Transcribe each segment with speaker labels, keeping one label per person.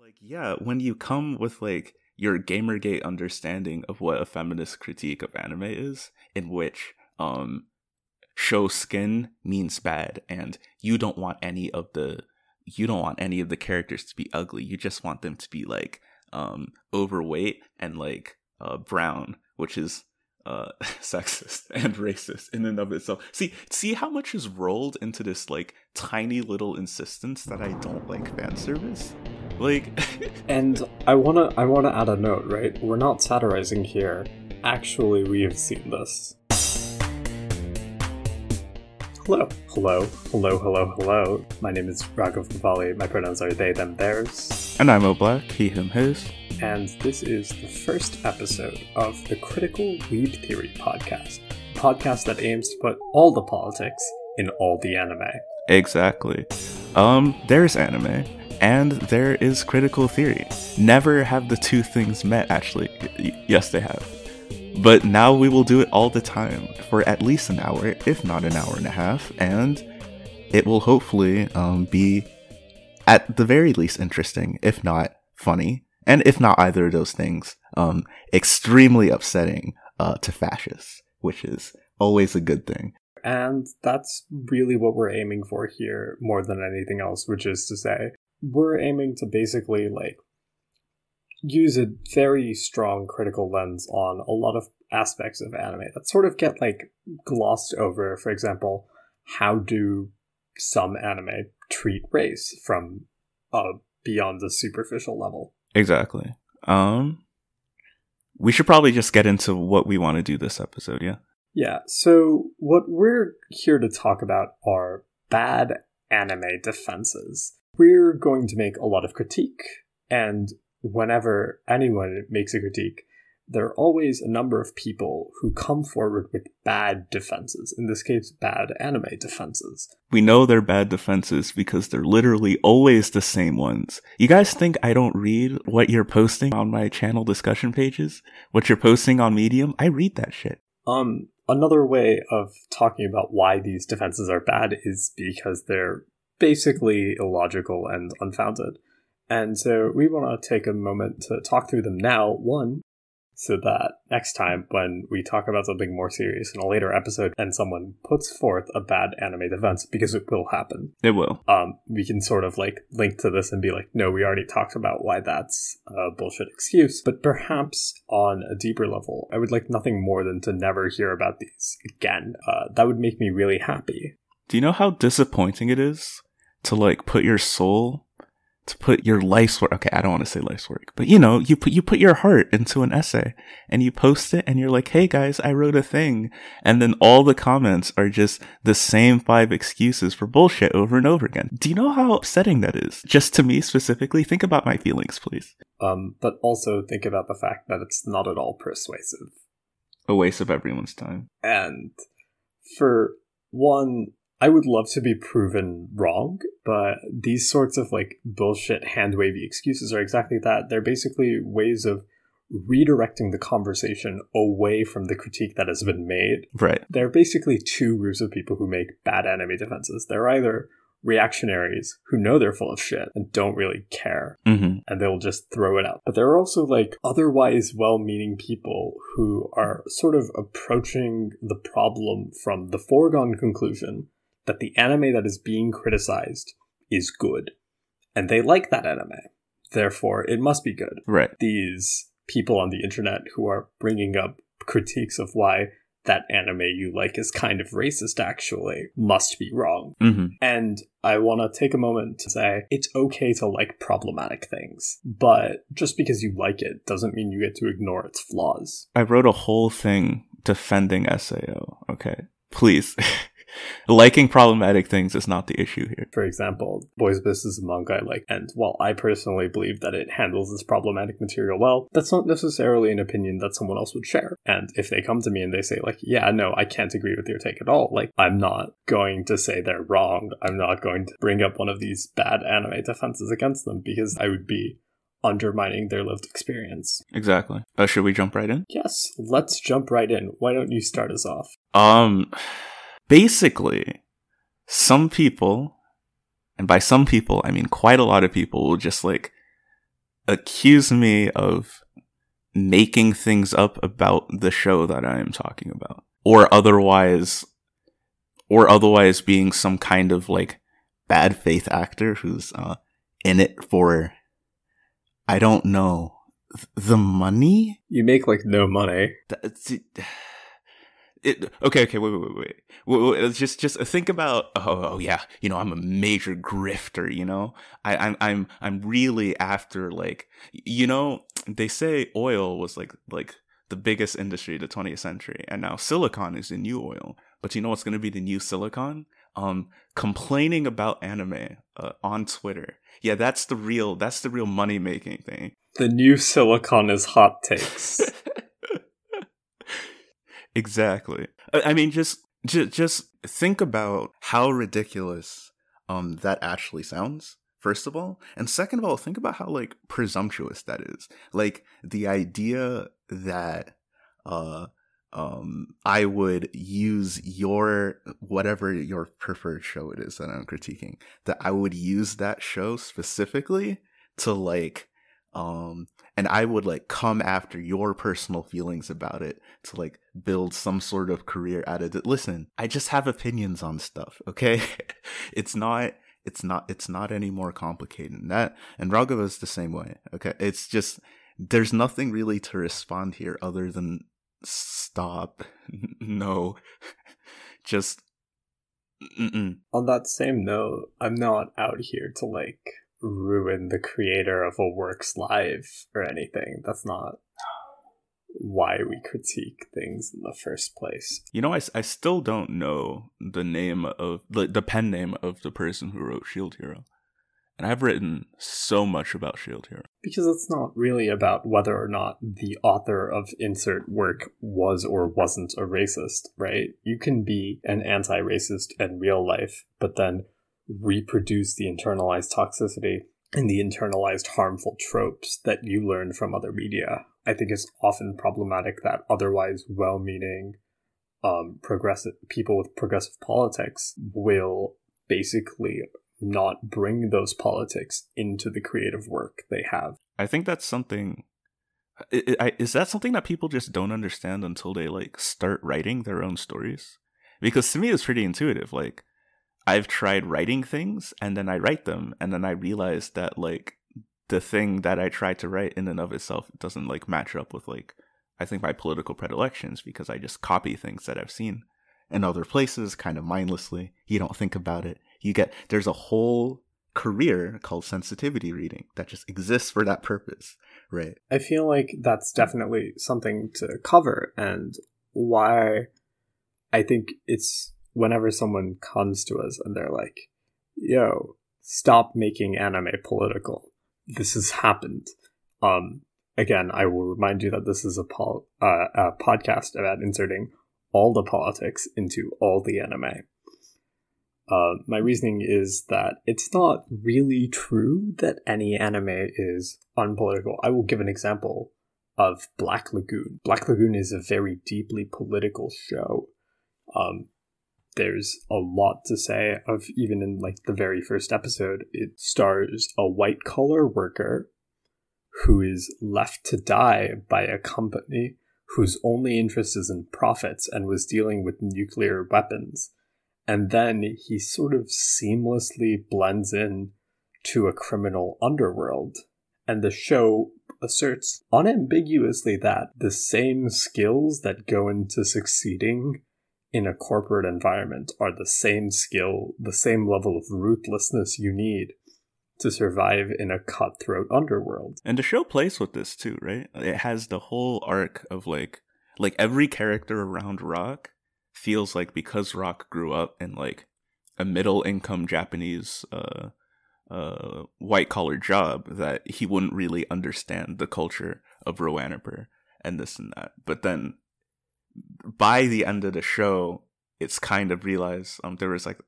Speaker 1: like yeah when you come with like your gamergate understanding of what a feminist critique of anime is in which um show skin means bad and you don't want any of the you don't want any of the characters to be ugly you just want them to be like um overweight and like uh brown which is uh sexist and racist in and of itself. See see how much is rolled into this like tiny little insistence that i don't like fan service like
Speaker 2: And I wanna I wanna add a note, right? We're not satirizing here. Actually, we have seen this. Hello, hello, hello, hello, hello. My name is Raghav Mavali. My pronouns are they, them, theirs.
Speaker 1: and i'm o black he him his
Speaker 2: And this is the first episode of the Critical Weeb Theory podcast. a Podcast that aims to put all the politics in all the anime.
Speaker 1: Exactly. Um, there's anime, and there is critical theory. Never have the two things met, actually. Yes, they have. But now we will do it all the time for at least an hour, if not an hour and a half, and it will hopefully um, be, at the very least, interesting, if not funny, and if not either of those things, um, extremely upsetting uh, to fascists, which is always a good thing.
Speaker 2: And that's really what we're aiming for here more than anything else, which is to say, we're aiming to basically like use a very strong critical lens on a lot of aspects of anime that sort of get like glossed over. For example, how do some anime treat race from uh beyond the superficial level?
Speaker 1: Exactly. Um we should probably just get into what we want to do this episode, yeah?
Speaker 2: Yeah, so what we're here to talk about are bad anime defenses. We're going to make a lot of critique, and whenever anyone makes a critique, there are always a number of people who come forward with bad defenses. In this case, bad anime defenses.
Speaker 1: We know they're bad defenses because they're literally always the same ones. You guys think I don't read what you're posting on my channel discussion pages? What you're posting on Medium? I read that shit.
Speaker 2: Um, another way of talking about why these defenses are bad is because they're basically illogical and unfounded. And so we want to take a moment to talk through them now. One, so that next time when we talk about something more serious in a later episode and someone puts forth a bad anime defense, because it will happen,
Speaker 1: It will.
Speaker 2: um, we can sort of like link to this and be like, no, we already talked about why that's a bullshit excuse. But perhaps on a deeper level, I would like nothing more than to never hear about these again. Uh, that would make me really happy.
Speaker 1: Do you know how disappointing it is to like put your soul to put your life's work okay i don't want to say life's work but you know you put you put your heart into an essay and you post it and you're like hey guys i wrote a thing. And then all the comments are just the same five excuses for bullshit over and over again. Do you know how upsetting that is? Just to me specifically think about my feelings please.
Speaker 2: Um, but also think about the fact that it's not at all persuasive.
Speaker 1: a waste of everyone's time.
Speaker 2: And for one, I would love to be proven wrong, but these sorts of like bullshit hand wavy excuses are exactly that. They're basically ways of redirecting the conversation away from the critique that has been made.
Speaker 1: right
Speaker 2: There are basically two groups of people who make bad anime defenses. They're either reactionaries who know they're full of shit and don't really care
Speaker 1: mm-hmm
Speaker 2: and they'll just throw it out. But there are also like otherwise well meaning people who are sort of approaching the problem from the foregone conclusion that the anime that is being criticized is good. And they like that anime. Therefore, it must be good.
Speaker 1: right
Speaker 2: These people on the internet who are bringing up critiques of why that anime you like is kind of racist actually must be wrong.
Speaker 1: mm-hmm
Speaker 2: And I want to take a moment to say it's okay to like problematic things, but just because you like it doesn't mean you get to ignore its flaws.
Speaker 1: I wrote a whole thing defending SAO. Okay. Please. Liking problematic things is not the issue here.
Speaker 2: For example, Boys Business is a manga I like, and while I personally believe that it handles this problematic material well, that's not necessarily an opinion that someone else would share. And if they come to me and they say, like, yeah, no, I can't agree with your take at all, like, I'm not going to say they're wrong. I'm not going to bring up one of these bad anime defenses against them because I would be undermining their lived experience.
Speaker 1: Exactly. Uh, should we jump right in?
Speaker 2: Yes, let's jump right in. Why don't you start us off?
Speaker 1: Um, basically, some people, and by some people, I mean quite a lot of people, will just like accuse me of making things up about the show that I am talking about, or otherwise, or otherwise being some kind of like bad faith actor who's uh, in it for, I don't know, the money.
Speaker 2: You make like no money.
Speaker 1: That's it. Okay, okay, wait, wait, wait, wait. wait, wait just, just think about. Oh, oh, yeah. You know, I'm a major grifter. You know, I, I'm, I'm, I'm really after like, you know, they say oil was like, like the biggest industry of the 20th century, and now silicon is the new oil. But you know what's going to be the new silicon? Um, complaining about anime uh, on Twitter. Yeah, that's the real. That's the real money making thing.
Speaker 2: The new silicon is hot takes.
Speaker 1: exactly. I mean, just, just just think about how ridiculous um that actually sounds. First of all, and second of all, think about how like presumptuous that is. Like the idea that uh um I would use your whatever your preferred show it is that I'm critiquing that I would use that show specifically to like um and I would like come after your personal feelings about it to like build some sort of career out of it. Listen, I just have opinions on stuff, okay? it's not it's not it's not any more complicated than that. And Raghava is the same way. Okay. It's just there's nothing really to respond here other than stop. no. just
Speaker 2: Mm-mm. On that same note, I'm not out here to like ruin the creator of a work's life or anything. That's not why we critique things in the first place.
Speaker 1: You know, I, I still don't know the name of the, the pen name of the person who wrote Shield Hero. And I've written so much about Shield Hero.
Speaker 2: Because it's not really about whether or not the author of insert work was or wasn't a racist, right? You can be an anti racist in real life, but then reproduce the internalized toxicity and the internalized harmful tropes that you learn from other media. I think it's often problematic that otherwise well meaning um, progressive people with progressive politics will basically not bring those politics into the creative work they have.
Speaker 1: I think that's something. Is that something that people just don't understand until they like start writing their own stories? Because to me, it's pretty intuitive. Like, I've tried writing things and then I write them and then I realize that like the thing that I tried to write in and of itself doesn't like match up with like I think my political predilections because I just copy things that I've seen in other places kind of mindlessly. You don't think about it. You get there's a whole career called sensitivity reading that just exists for that purpose, right?
Speaker 2: I feel like that's definitely something to cover and why I think it's whenever someone comes to us and they're like, yo, stop making anime political. This has happened. Um, again, I will remind you that this is a, pol- uh, a podcast about inserting all the politics into all the anime. Uh, my reasoning is that it's not really true that any anime is unpolitical. I will give an example of Black Lagoon. Black Lagoon is a very deeply political show. Um, there's a lot to say of even in like the very first episode it stars a white collar worker who is left to die by a company whose only interest is in profits and was dealing with nuclear weapons. And then he sort of seamlessly blends in to a criminal underworld. And the show asserts unambiguously that the same skills that go into succeeding in a corporate environment are the same skill, the same level of ruthlessness you need to survive in a cutthroat underworld.
Speaker 1: And the show plays with this too, right? It has the whole arc of like like every character around Rock feels like because Rock grew up in like a middle income Japanese uh uh white collar job that he wouldn't really understand the culture of Roanapur and this and that. But then by the end of the show, it's kind of realized um there was like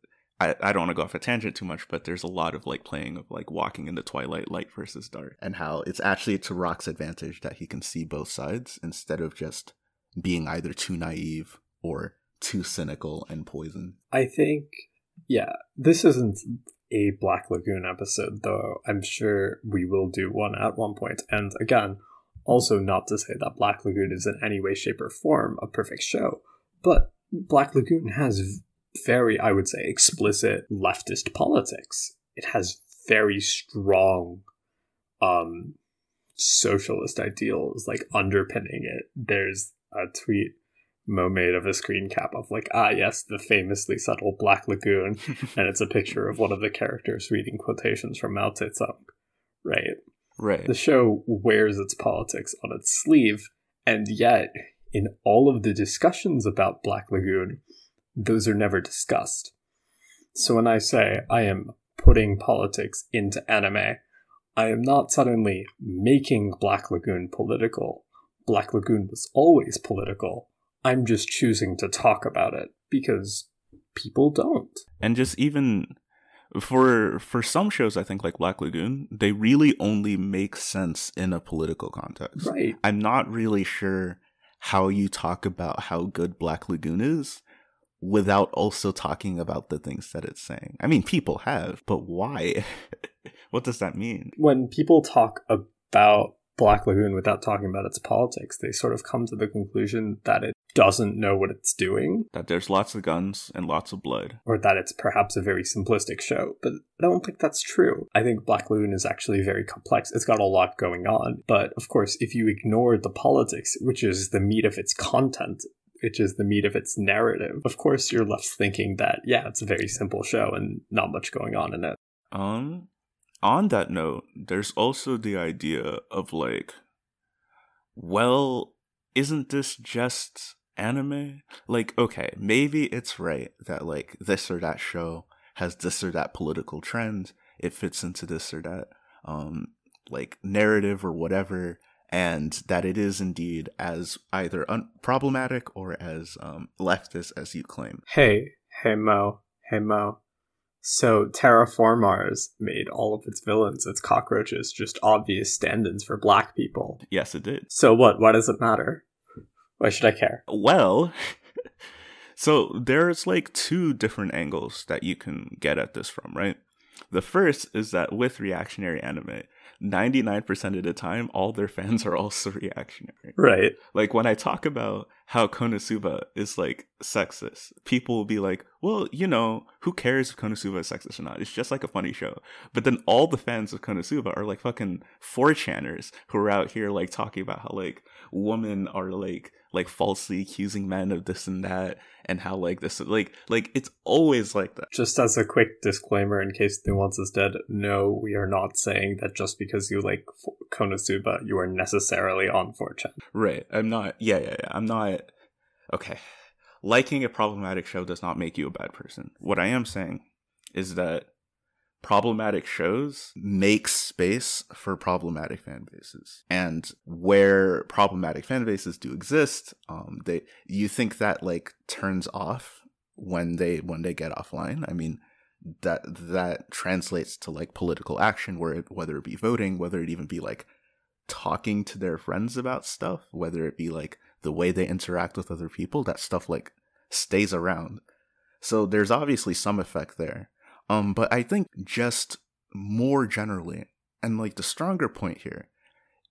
Speaker 1: I, I don't want to go off a tangent too much, but there's a lot of like playing of like walking in the twilight, light versus dark, and how it's actually to Rock's advantage that he can see both sides instead of just being either too naive or too cynical and poison.
Speaker 2: I think, yeah, this isn't a Black Lagoon episode, though I'm sure we will do one at one point. And again, also not to say that Black Lagoon is in any way, shape, or form a perfect show, but Black Lagoon has very, I would say, explicit leftist politics. It has very strong um socialist ideals like underpinning it. There's a tweet Mo made of a screen cap of like, ah yes, the famously subtle Black Lagoon, and it's a picture of one of the characters reading quotations from Mao Zedong. Right.
Speaker 1: Right.
Speaker 2: The show wears its politics on its sleeve, and yet in all of the discussions about Black Lagoon, those are never discussed. So when I say I am putting politics into anime, I am not suddenly making Black Lagoon political. Black Lagoon was always political. I'm just choosing to talk about it because people don't.
Speaker 1: And just even for for some shows I think like Black Lagoon, they really only make sense in a political context.
Speaker 2: Right.
Speaker 1: I'm not really sure how you talk about how good Black Lagoon is without also talking about the things that it's saying. I mean, people have, but why? what does that mean?
Speaker 2: When people talk about Black Lagoon without talking about its politics, they sort of come to the conclusion that it doesn't know what it's doing.
Speaker 1: That there's lots of guns and lots of blood.
Speaker 2: Or that it's perhaps a very simplistic show. But I don't think that's true. I think Black Lagoon is actually very complex. It's got a lot going on. But of course, if you ignore the politics, which is the meat of its content, which is the meat of its narrative, of course you're left thinking that, yeah, it's a very simple show and not much going on in it.
Speaker 1: Um on that note, there's also the idea of like, well, isn't this just anime? Like, okay, maybe it's right that like this or that show has this or that political trend. It fits into this or that um like narrative or whatever and that it is indeed as either un- problematic or as um, leftist as you claim.
Speaker 2: Hey, hey Mo, hey Mo. So Terra Formars made all of its villains, its cockroaches, just obvious stand-ins for black people.
Speaker 1: Yes, it did.
Speaker 2: So what? Why does it matter? Why should I care?
Speaker 1: Well, so there's like two different angles that you can get at this from, right? The first is that with reactionary anime, 99% of the time, all their fans are also reactionary.
Speaker 2: Right.
Speaker 1: Like when I talk about how Konosuba is like sexist, people will be like, well, you know, who cares if Konosuba is sexist or not? It's just like a funny show. But then all the fans of Konosuba are like fucking 4chaners who are out here like talking about how like women are like like falsely accusing men of this and that and how like this like like it's always like that.
Speaker 2: Just as a quick disclaimer in case nuance is dead no we are not saying that just because you like konosuba you are necessarily on 4chan
Speaker 1: right. I'm not yeah yeah yeah. I'm not okay. Liking a problematic show does not make you a bad person. What i am saying is that problematic shows make space for problematic fan bases. And where problematic fan bases do exist um they you think that like turns off when they when they get offline? I mean that that translates to like political action where it, whether it be voting whether it even be like talking to their friends about stuff whether it be like the way they interact with other people that stuff like stays around so there's obviously some effect there um, but I think just more generally, and like the stronger point here,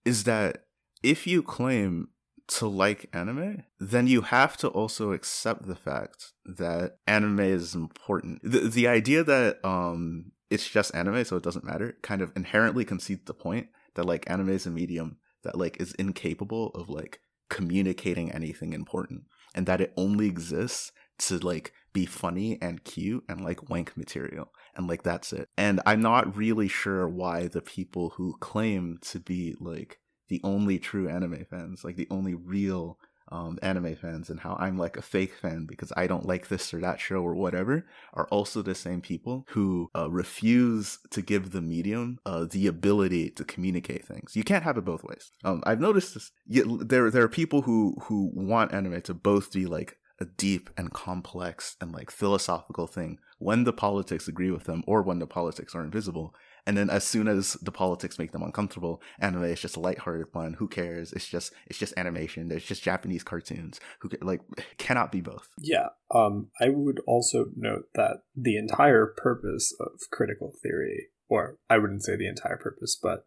Speaker 1: is that if you claim to like anime, then you have to also accept the fact that anime is important. The the idea that um it's just anime, so it doesn't matter, kind of inherently concedes the point that like anime is a medium that like is incapable of like communicating anything important and that it only exists to like be funny and cute and like wank material and like that's it. And i'm not really sure why the people who claim to be like the only true anime fans like the only real um, anime fans and how i'm like a fake fan because i don't like this or that show or whatever are also the same people who uh, refuse to give the medium uh, the ability to communicate things. You can't have it both ways. Um, i've noticed this. There, there are people who who want anime to both be like a deep and complex and like philosophical thing when the politics agree with them or when the politics are invisible and then as soon as the politics make them uncomfortable, anime is just a lighthearted one. Who cares? It's just it's just animation. It's just Japanese cartoons. Who like cannot be both.
Speaker 2: Yeah. Um. I would also note that the entire purpose of critical theory, or I wouldn't say the entire purpose, but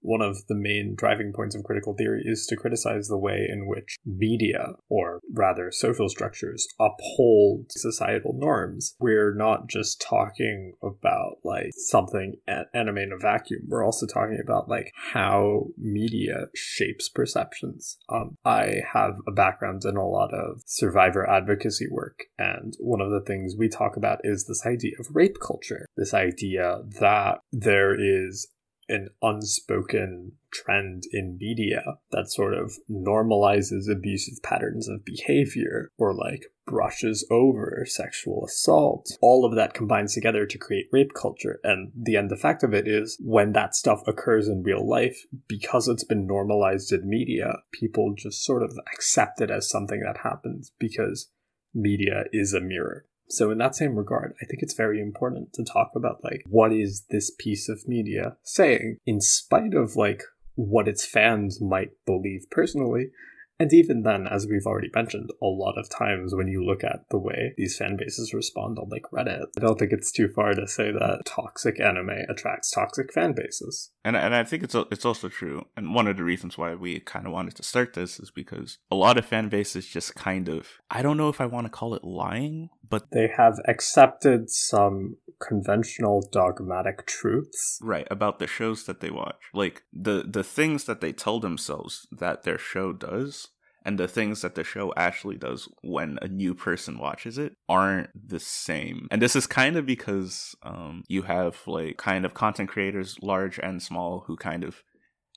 Speaker 2: one of the main driving points of critical theory is to criticize the way in which media, or rather social structures, uphold societal norms. We're not just talking about like something anime in a vacuum. We're also talking about like how media shapes perceptions. Um, I have a background in a lot of survivor advocacy work, and one of the things we talk about is this idea of rape culture. This idea that there is an unspoken trend in media that sort of normalizes abusive patterns of behavior or like brushes over sexual assault. All of that combines together to create rape culture. And the end effect of it is when that stuff occurs in real life, because it's been normalized in media, people just sort of accept it as something that happens because media is a mirror. So in that same regard, I think it's very important to talk about like what is this piece of media saying in spite of like what its fans might believe personally and even then, as we've already mentioned, a lot of times when you look at the way these fan bases respond on like Reddit, I don't think it's too far to say that toxic anime attracts toxic fan bases.
Speaker 1: And and I think it's it's also true. And one of the reasons why we kind of wanted to start this is because a lot of fan bases just kind of I don't know if I want to call it lying, but
Speaker 2: they have accepted some conventional dogmatic truths
Speaker 1: right about the shows that they watch like the the things that they tell themselves that their show does and the things that the show actually does when a new person watches it aren't the same. And this is kind of because um, you have like kind of content creators, large and small, who kind of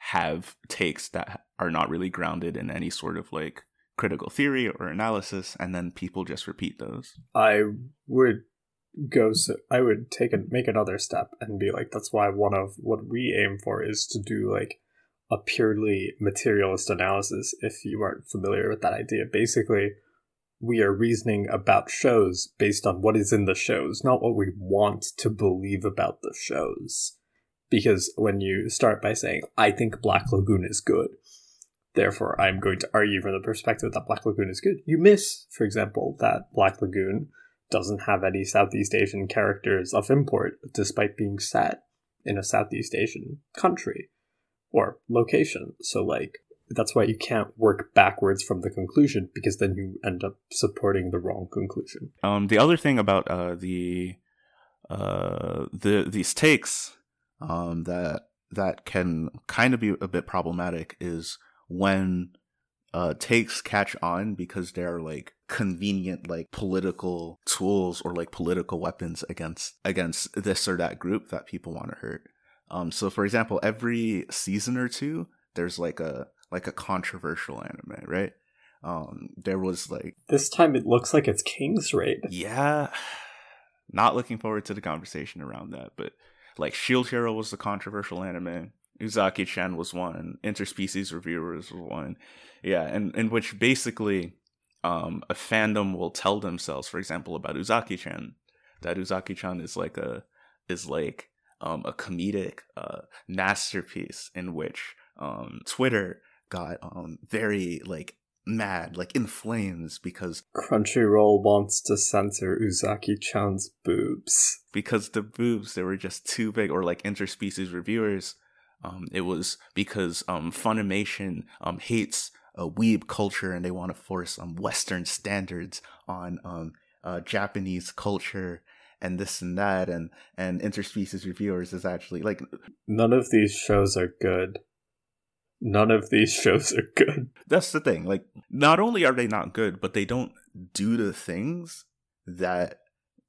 Speaker 1: have takes that are not really grounded in any sort of like critical theory or analysis, and then people just repeat those.
Speaker 2: I would go so I would take and make another step and be like, that's why one of what we aim for is to do like a purely materialist analysis if you aren't familiar with that idea. Basically, we are reasoning about shows based on what is in the shows, not what we want to believe about the shows. Because when you start by saying, I think Black Lagoon is good, therefore I'm going to argue from the perspective that Black Lagoon is good, you miss, for example, that Black Lagoon doesn't have any Southeast Asian characters of import, despite being set in a Southeast Asian country or location. So like that's why you can't work backwards from the conclusion because then you end up supporting the wrong conclusion.
Speaker 1: Um, the other thing about uh, the uh, the these takes um, that that can kind of be a bit problematic is when uh, takes catch on because they're like convenient like political tools or like political weapons against against this or that group that people want to hurt. Um, so for example, every season or two, there's like a like a controversial anime, right? Um, there was like
Speaker 2: this time it looks like it's King's Raid.
Speaker 1: Yeah, not looking forward to the conversation around that, but like Shield Hero was the controversial anime. Uzaki Chan was one. Interspecies Reviewers was one. Yeah, and in which basically um, a fandom will tell themselves, for example, about Uzaki Chan, that Uzaki Chan is like a is like um, a comedic uh, masterpiece in which um, Twitter got um, very like mad, like in flames because
Speaker 2: Crunchyroll wants to censor Uzaki Chan's boobs
Speaker 1: because the boobs they were just too big, or like interspecies reviewers. Um, it was because um, Funimation um, hates a weeb culture and they want to force um, Western standards on um, uh, Japanese culture and this and that and and interspecies reviewers is actually like
Speaker 2: none of these shows are good. None of these shows are good.
Speaker 1: That's the thing like not only are they not good but they don't do the things that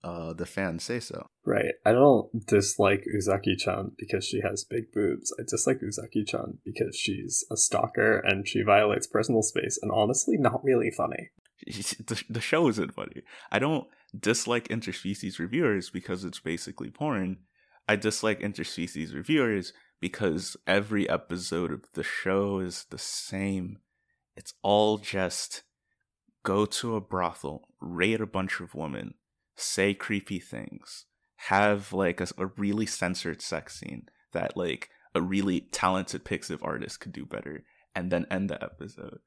Speaker 1: uh the fans say so.
Speaker 2: Right. I don't dislike uzaki-chan because she has big boobs. I dislike uzaki-chan because she's a stalker and she violates personal space and honestly not really funny.
Speaker 1: The, the show isn't funny. I don't dislike interspecies reviewers because it's basically porn. I dislike interspecies reviewers because every episode of the show is the same. It's all just go to a brothel, raid a bunch of women, say creepy things, have like a, a really censored sex scene that like a really talented Pixiv artist could do better and then end the episode.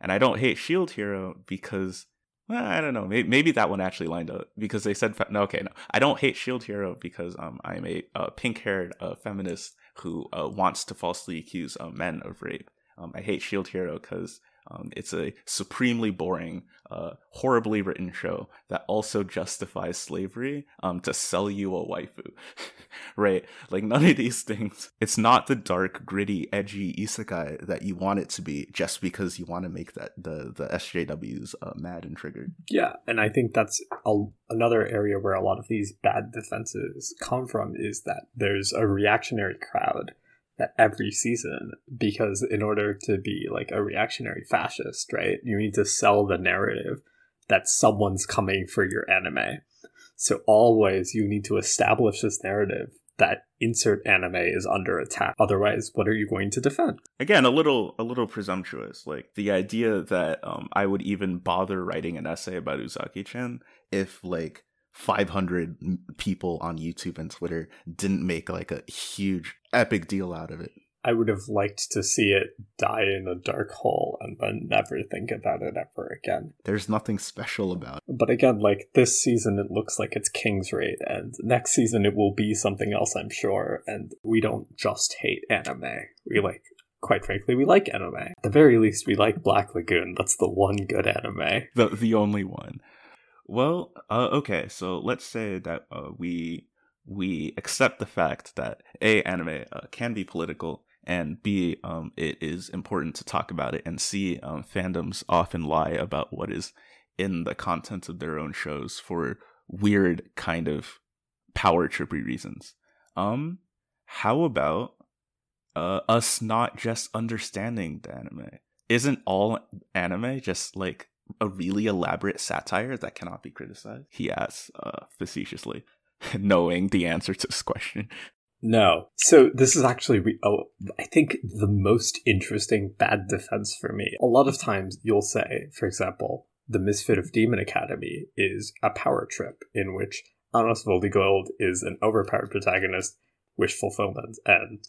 Speaker 1: And I don't hate Shield Hero because well, I don't know. Maybe, maybe, that one actually lined up because they said no. Okay, no, I don't hate Shield Hero because um I'm a, pink-haired uh, feminist who uh, wants to falsely accuse uh, men of rape. Um, I hate Shield Hero because um, it's a supremely boring, uh, horribly written show that also justifies slavery um, to sell you a waifu. right? Like, none of these things. It's not the dark, gritty, edgy isekai that you want it to be just because you want to make that the, the SJWs uh, mad and triggered.
Speaker 2: Yeah, and I think that's a, another area where a lot of these bad defenses come from is that there's a reactionary crowd every season because in order to be like a reactionary fascist, right, you need to sell the narrative that someone's coming for your anime. So always you need to establish this narrative that insert anime is under attack. Otherwise, what are you going to defend?
Speaker 1: Again, a little a little presumptuous. Like the idea that um, I would even bother writing an essay about Uzaki-chan if like 500 people on YouTube and Twitter didn't make like a huge epic deal out of it.
Speaker 2: I would have liked to see it die in a dark hole and then never think about it ever again.
Speaker 1: There's nothing special about it.
Speaker 2: But again, like this season, it looks like it's King's Raid, and next season it will be something else, I'm sure. And we don't just hate anime. We like, quite frankly, we like anime. At the very least, we like Black Lagoon. That's the one good anime.
Speaker 1: The, the only one. Well, uh, okay, so let's say that uh, we we accept the fact that a anime uh, can be political and b um, it is important to talk about it and c um, fandoms often lie about what is in the content of their own shows for weird kind of power trippy reasons. Um, how about uh, us not just understanding the anime? Isn't all anime just like a really elaborate satire that cannot be criticized? He asks uh, facetiously. knowing the answer to this question.
Speaker 2: No. So this is actually, oh, I think the most interesting bad defense for me. A lot of times you'll say, for example, the Misfit of Demon Academy is a power trip in which Anos Voldigoad is an overpowered protagonist, wish fulfillment, and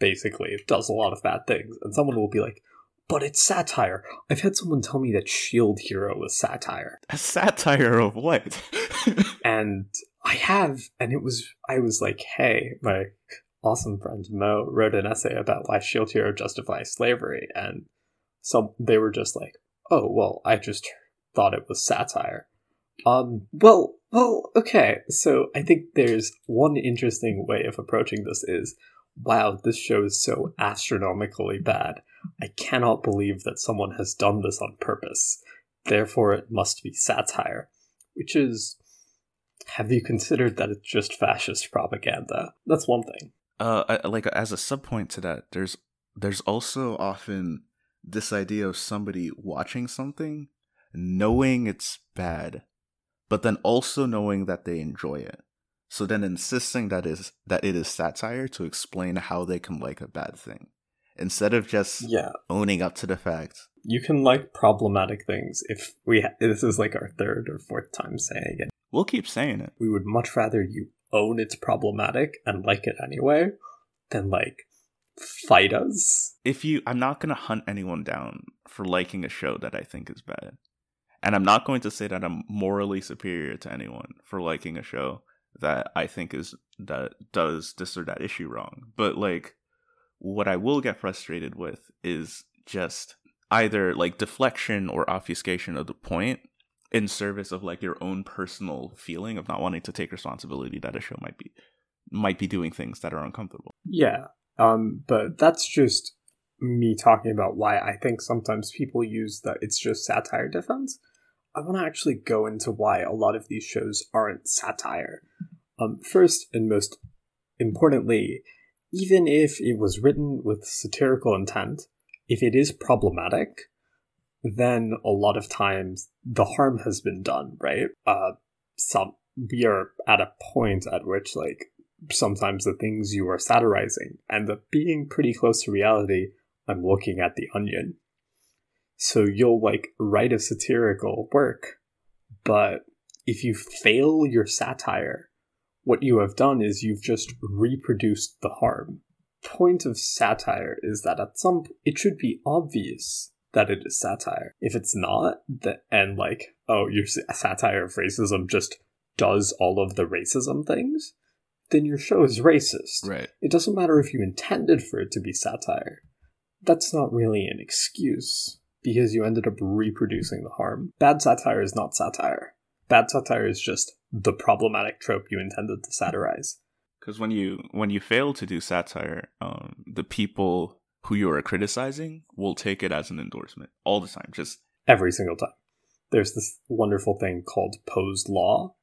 Speaker 2: basically does a lot of bad things. And someone will be like, but it's satire. I've had someone tell me that Shield Hero was satire.
Speaker 1: A satire of what?
Speaker 2: and I have, and it was, I was like, hey, my awesome friend Mo wrote an essay about why Shield Hero justifies slavery, and some they were just like, oh, well, I just thought it was satire. Um, well, well, okay. So I think there's one interesting way of approaching this is, wow, this show is so astronomically bad. I cannot believe that someone has done this on purpose. Therefore, it must be satire, which is have you considered that it's just fascist propaganda? That's one thing.
Speaker 1: Uh, like as a subpoint to that, there's there's also often this idea of somebody watching something, knowing it's bad, but then also knowing that they enjoy it. So then insisting that is that it is satire to explain how they can like a bad thing, instead of just
Speaker 2: yeah
Speaker 1: owning up to the fact.
Speaker 2: You can like problematic things if we. Ha- this is like our third or fourth time saying it.
Speaker 1: We'll keep saying it.
Speaker 2: We would much rather you own it's problematic and like it anyway than like fight us.
Speaker 1: If you I'm not going to hunt anyone down for liking a show that I think is bad. And I'm not going to say that I'm morally superior to anyone for liking a show that I think is that does this or that issue wrong. But like what I will get frustrated with is just either like deflection or obfuscation of the point in service of like your own personal feeling of not wanting to take responsibility that a show might be might be doing things that are uncomfortable.
Speaker 2: Yeah. Um but that's just me talking about why I think sometimes people use that it's just satire defense. I want to actually go into why a lot of these shows aren't satire. Um first and most importantly, even if it was written with satirical intent, if it is problematic, then a lot of times the harm has been done, right? Uh, some we are at a point at which like sometimes the things you are satirizing end up being pretty close to reality. I'm looking at the onion. So you'll like write a satirical work, but if you fail your satire What you have done is you've just reproduced the harm. Point of satire is that at some it should be obvious that it is satire. If it's not, that and like, oh, your satire of racism just does all of the racism things, then your show is racist.
Speaker 1: Right.
Speaker 2: It doesn't matter if you intended for it to be satire. That's not really an excuse because you ended up reproducing the harm. Bad satire is not satire. Bad satire is just the problematic trope you intended to satirize.
Speaker 1: Because when you when you fail to do satire, um, the people who you are criticizing will take it as an endorsement all the time, just
Speaker 2: every single time. There's this wonderful thing called Poe's Law,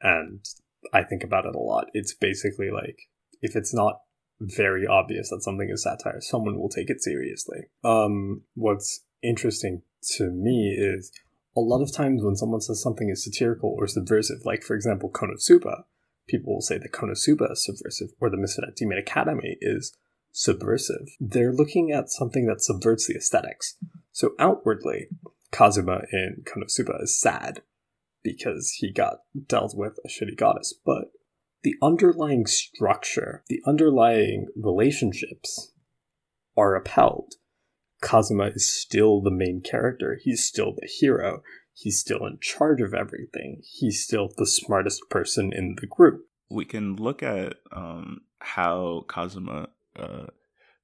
Speaker 2: and I think about it a lot. It's basically like if it's not very obvious that something is satire, someone will take it seriously. Um, what's interesting to me is a lot of times when someone says something is satirical or subversive, like for example Konosuba, people will say that Konosuba is subversive or the Misfit Demon Academy is subversive. They're looking at something that subverts the aesthetics. So outwardly, Kazuma in Konosuba is sad because he got dealt with a shitty goddess, but the underlying structure, the underlying relationships are upheld. Kazuma is still the main character. He's still the hero. He's still in charge of everything. He's still the smartest person in the group.
Speaker 1: We can look at um, how Kazuma, uh,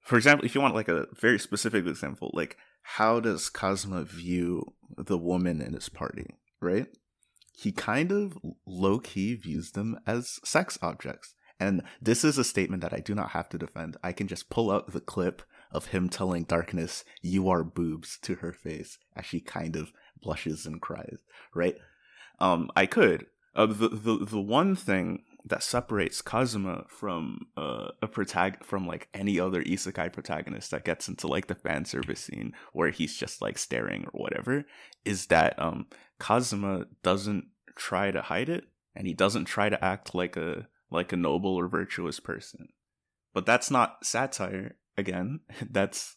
Speaker 1: for example, if you want like a very specific example, like how does Kazuma view the woman in his party, right? He kind of low key views them as sex objects. And this is a statement that I do not have to defend. I can just pull out the clip of him telling Darkness, You are boobs to her face as she kind of blushes and cries, right? Um, I could. Uh, the, the the one thing that separates Kazuma from uh, a protag from like any other isekai protagonist that gets into like the fan service scene where he's just like staring or whatever is that um Kazuma doesn't try to hide it and he doesn't try to act like a like a noble or virtuous person. But that's not satire again. That's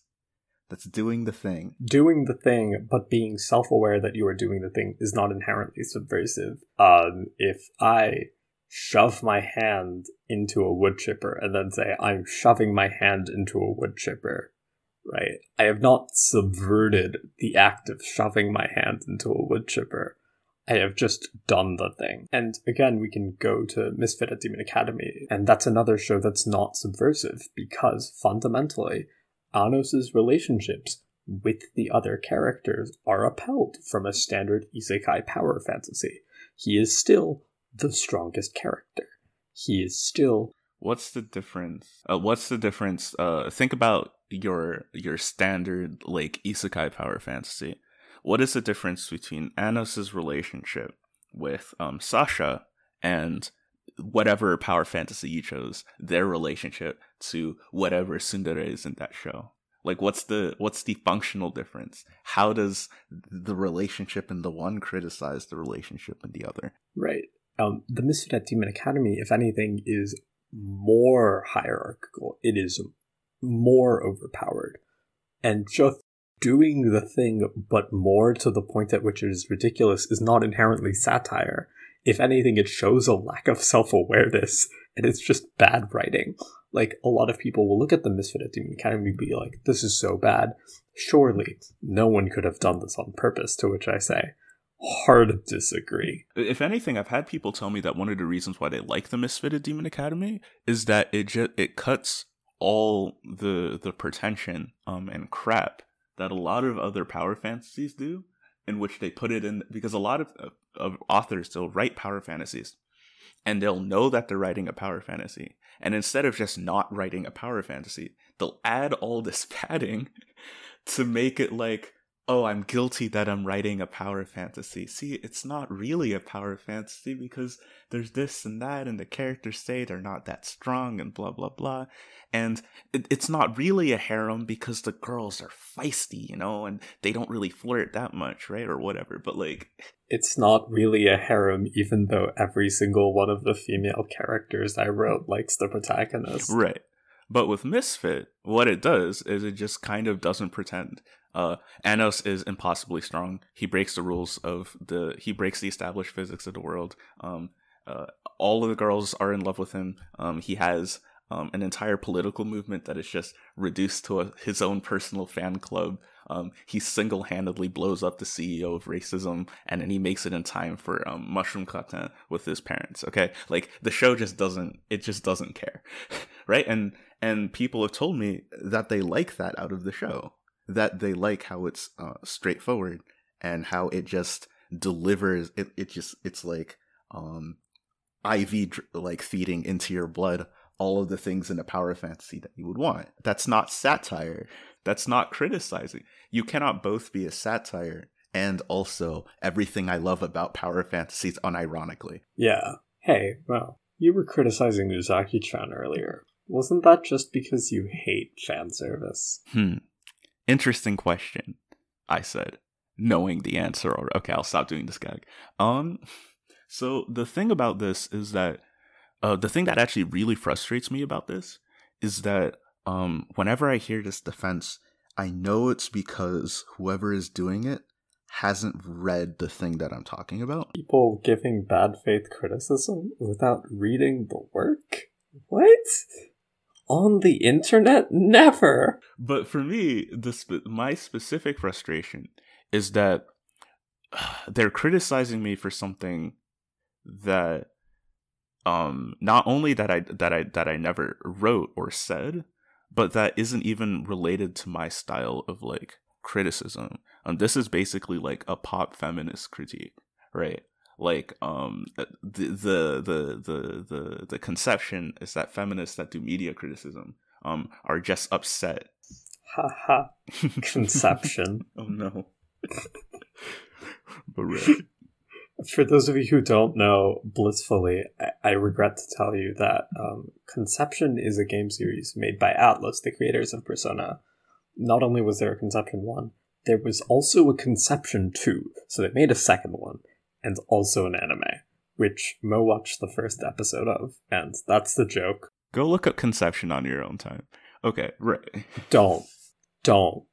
Speaker 1: that's doing the thing.
Speaker 2: Doing the thing, but being self aware that you are doing the thing is not inherently subversive. Um, if I shove my hand into a wood chipper and then say, I'm shoving my hand into a wood chipper, right? I have not subverted the act of shoving my hand into a wood chipper. I have just done the thing. And again, we can go to Misfit at Demon Academy, and that's another show that's not subversive because fundamentally, Anos's relationships with the other characters are upheld from a standard isekai power fantasy. He is still the strongest character. He is still.
Speaker 1: What's the difference? Uh, what's the difference? Uh, think about your your standard like isekai power fantasy. What is the difference between Anos's relationship with um, Sasha and whatever power fantasy you chose, their relationship to whatever tsundere is in that show? Like what's the what's the functional difference? How does the relationship in the one criticize the relationship in the other?
Speaker 2: Right um, the Misfit at Demon Academy, if anything, is more hierarchical. It is more overpowered. And just doing the thing, but more to the point at which it is ridiculous, is not inherently satire. If anything, it shows a lack of self awareness, and it's just bad writing. Like, a lot of people will look at the Misfit at Demon Academy and be like, this is so bad. Surely, no one could have done this on purpose, to which I say, hard to disagree.
Speaker 1: If anything, I've had people tell me that one of the reasons why they like the Misfit at Demon Academy is that it just it cuts all the the pretension um and crap that a lot of other power fantasies do, in which they put it in because a lot of of authors still write power fantasies, and they'll know that they're writing a power fantasy, and instead of just not writing a power fantasy, they'll add all this padding to make it like oh, I'm guilty that I'm writing a power fantasy. See, it's not really a power fantasy because there's this and that, and the characters say they're not that strong, and blah, blah, blah. And it, it's not really a harem because the girls are feisty, you know, and they don't really flirt that much, right? Or whatever. But like.
Speaker 2: It's not really a harem, even though every single one of the female characters I wrote likes the protagonist.
Speaker 1: Right. But with Misfit, what it does is it just kind of doesn't pretend. Uh, Anos is impossibly strong. He breaks the rules of the he breaks the established physics of the world. Um, uh, all of the girls are in love with him. Um, he has um, an entire political movement that is just reduced to a, his own personal fan club. Um, he single handedly blows up the CEO of racism, and then he makes it in time for um, Mushroom Content with his parents. Okay, like the show just doesn't, it just doesn't care, right? And and people have told me that they like that out of the show, that they like how it's uh, straightforward and how it just delivers. It it just it's like um, IV like feeding into your blood all of the things in a power fantasy that you would want. That's not satire. That's not criticizing. You cannot both be a satire and also everything I love about power fantasies unironically.
Speaker 2: Yeah. Hey, well, you were criticizing Uzaki-chan earlier. Wasn't that just because you hate fan service?
Speaker 1: Hmm. Interesting question, I said, knowing the answer. Okay, I'll stop doing this gag. Um, so the thing about this is that uh, the thing that actually really frustrates me about this is that um, whenever I hear this defense, I know it's because whoever is doing it hasn't read the thing that I'm talking about.
Speaker 2: People giving bad faith criticism without reading the work? What? On the internet? Never.
Speaker 1: But for me, the spe- my specific frustration is that uh, they're criticizing me for something that um not only that I that I that I never wrote or said, but that isn't even related to my style of like criticism. And um, this is basically like a pop feminist critique, right? Like um uh, the the the the the, the conception is that feminists that do media criticism um are just upset.
Speaker 2: Haha. Conception.
Speaker 1: oh no. but right.
Speaker 2: For those of you who don't know, blissfully, I, I regret to tell you that um, Conception is a game series made by Atlus the creators of Persona. Not only was there a Conception 1, there was also a Conception 2, so they made a second one, and also an anime, which Mo watched the first episode of, and that's the joke.
Speaker 1: Go look up Conception on your own time. Okay, right.
Speaker 2: Don't. Don't.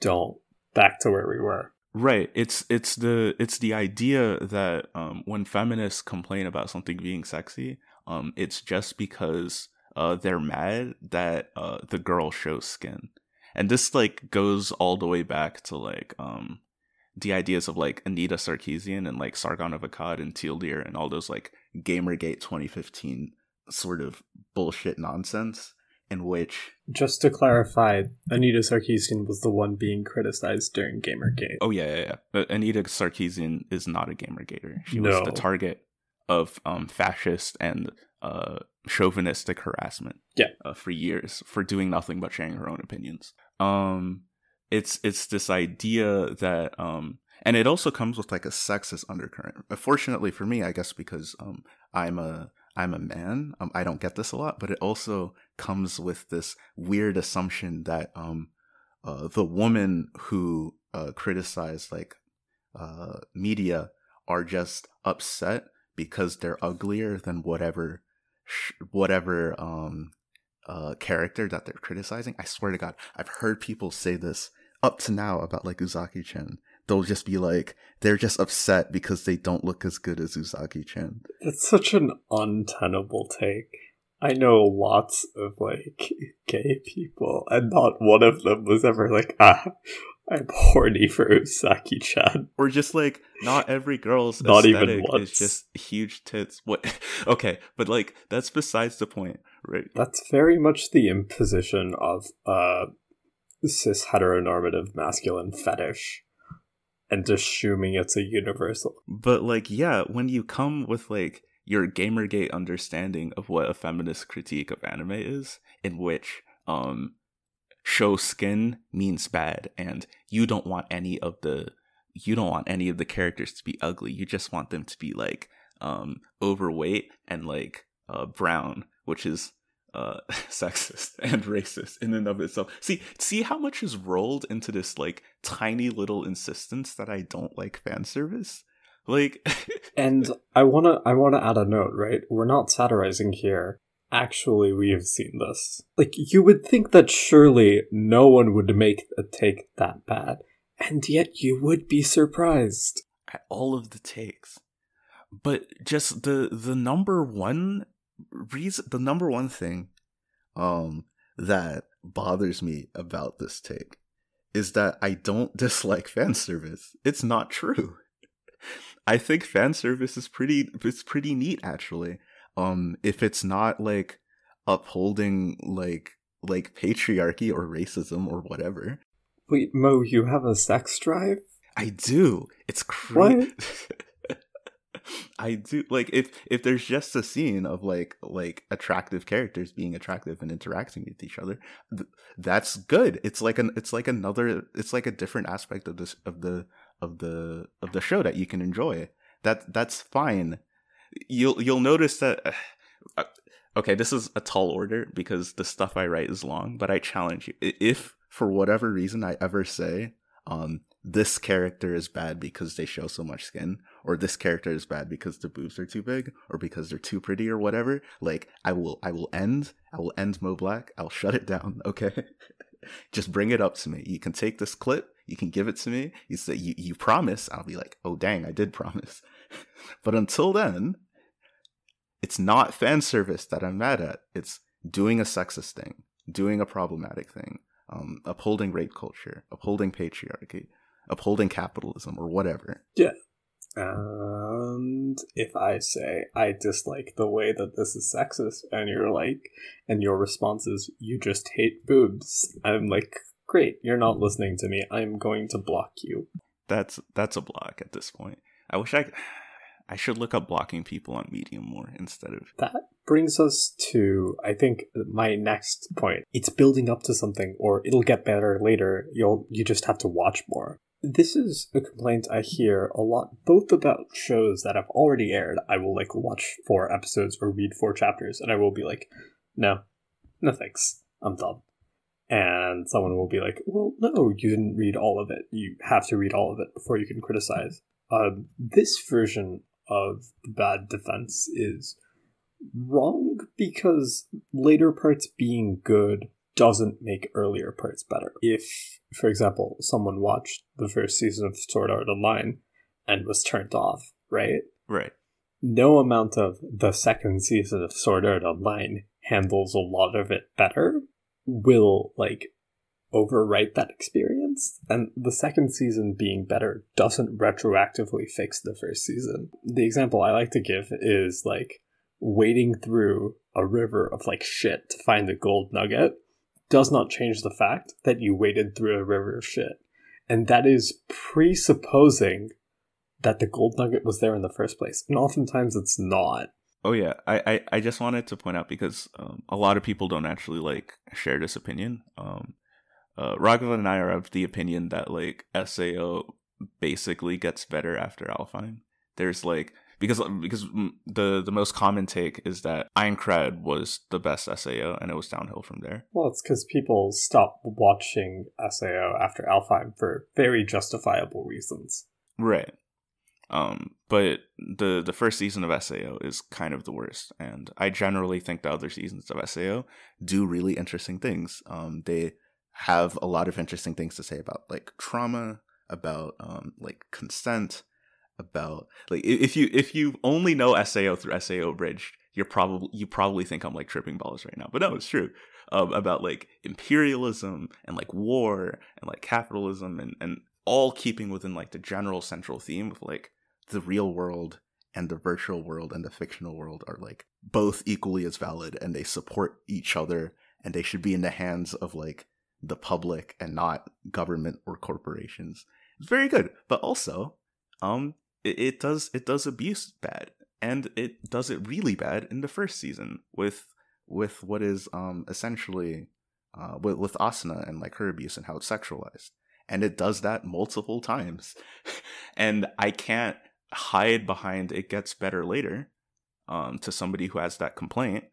Speaker 2: Don't. Back to where we were.
Speaker 1: Right. It's it's the it's the idea that um, when feminists complain about something being sexy, um, it's just because uh, they're mad that uh, the girl shows skin, and this like goes all the way back to like um, the ideas of like Anita Sarkeesian and like Sargon of Akkad and Teal Deer and all those like Gamergate 2015 sort of bullshit nonsense in which
Speaker 2: just to clarify, Anita Sarkeesian was the one being criticized during Gamergate.
Speaker 1: Oh yeah, yeah, yeah. Anita Sarkeesian is not a Gamergater. She no. was the target of um, fascist and uh, chauvinistic harassment.
Speaker 2: Yeah,
Speaker 1: uh, for years for doing nothing but sharing her own opinions. Um, it's it's this idea that um, and it also comes with like a sexist undercurrent. Fortunately for me, I guess because um, I'm a I'm a man. Um, I don't get this a lot, but it also comes with this weird assumption that um, uh, the woman who uh, criticized like uh, media are just upset because they're uglier than whatever sh- whatever um, uh, character that they're criticizing. I swear to God, I've heard people say this up to now about like Uzaki-chan they'll just be like they're just upset because they don't look as good as Uzaki-chan.
Speaker 2: It's such an untenable take. I know lots of like gay people, and not one of them was ever like, ah, I'm horny for Uzaki-chan.
Speaker 1: Or just like not every girl's not even once. is just huge tits. What? okay, but like that's besides the point, right?
Speaker 2: That's very much the imposition of uh cis heteronormative masculine fetish and assuming it's a universal.
Speaker 1: But like, yeah, when you come with like your Gamergate understanding of what a feminist critique of anime is, in which um show skin means bad and you don't want any of the you don't want any of the characters to be ugly. You just want them to be like um overweight and like uh brown, which is uh, sexist and racist in and of itself. See, see how much is rolled into this like tiny little insistence that I don't like fan service. Like,
Speaker 2: and I wanna, I wanna add a note. Right, we're not satirizing here. Actually, we have seen this. Like, you would think that surely no one would make a take that bad, and yet you would be surprised
Speaker 1: at all of the takes. but just the the number one reason the number one thing um that bothers me about this take is that I don't dislike fan service. It's not true. I think fan service is pretty it's pretty neat actually. Um if it's not like upholding like like patriarchy or racism or whatever.
Speaker 2: Wait, Mo, you have a sex drive?
Speaker 1: I do. It's crazy. I do like if if there's just a scene of like like attractive characters being attractive and interacting with each other, th- that's good. It's like an it's like another it's like a different aspect of this of the of the of the show that you can enjoy. That that's fine. You'll you'll notice that. Uh, okay, this is a tall order because the stuff I write is long, but I challenge you. If for whatever reason I ever say, um, this character is bad because they show so much skin, or this character is bad because the boobs are too big, or because they're too pretty, or whatever, like I will, I will end, I will end Mo Black. I'll shut it down. Okay, just bring it up to me. You can take this clip, you can give it to me. You say you, you promise. I'll be like, oh dang, I did promise. but until then, it's not fan service that I'm mad at. It's doing a sexist thing, doing a problematic thing, um, upholding rape culture, upholding patriarchy, upholding capitalism, or whatever.
Speaker 2: Yeah. And if I say I dislike the way that this is sexist, and you're like, and your response is you just hate boobs, I'm like, great, you're not listening to me. I'm going to block you.
Speaker 1: That's that's a block at this point. I wish I I should look up blocking people on Medium more instead of
Speaker 2: that. Brings us to I think my next point. It's building up to something, or it'll get better later. You'll you just have to watch more. This is a complaint I hear a lot, both about shows that have already aired. I will like watch four episodes or read four chapters, and I will be like, no, no thanks, I'm done. And someone will be like, well, no, you didn't read all of it. You have to read all of it before you can criticize. Um, this version of the bad defense is wrong because later parts being good doesn't make earlier parts better. If, for example, someone watched the first season of Sword Art Online and was turned off, right?
Speaker 1: Right.
Speaker 2: No amount of the second season of Sword Art Online handles a lot of it better will like overwrite that experience. And the second season being better doesn't retroactively fix the first season. The example I like to give is like wading through a river of like shit to find a gold nugget does not change the fact that you waded through a river of shit. And that is presupposing that the gold nugget was there in the first place. And oftentimes it's not.
Speaker 1: Oh yeah, I, I, I just wanted to point out because um, a lot of people don't actually like share this opinion. Um, uh, Raghav and I are of the opinion that like Sao basically gets better after Alfheim. There's like because because the the most common take is that Iron Aincrad was the best Sao and it was downhill from there.
Speaker 2: Well, it's because people stopped watching Sao after Alfheim for very justifiable reasons.
Speaker 1: Right. Um, but the the first season of Sao is kind of the worst, and I generally think the other seasons of Sao do really interesting things. Um, they have a lot of interesting things to say about like trauma, about um like consent, about like if you if you only know SAO through SAO Abridged, you're probably you probably think I'm like tripping balls right now. But no, it's true. Um, about like imperialism and like war and like capitalism and and all keeping within like the general central theme of like the real world and the virtual world and the fictional world are like both equally as valid and they support each other and they should be in the hands of like the public and not government or corporations. It's very good, but also, um, it, it does it does abuse bad, and it does it really bad in the first season with with what is um essentially uh with, with Asuna and like her abuse and how it's sexualized, and it does that multiple times, and I can't hide behind it gets better later um to somebody who has that complaint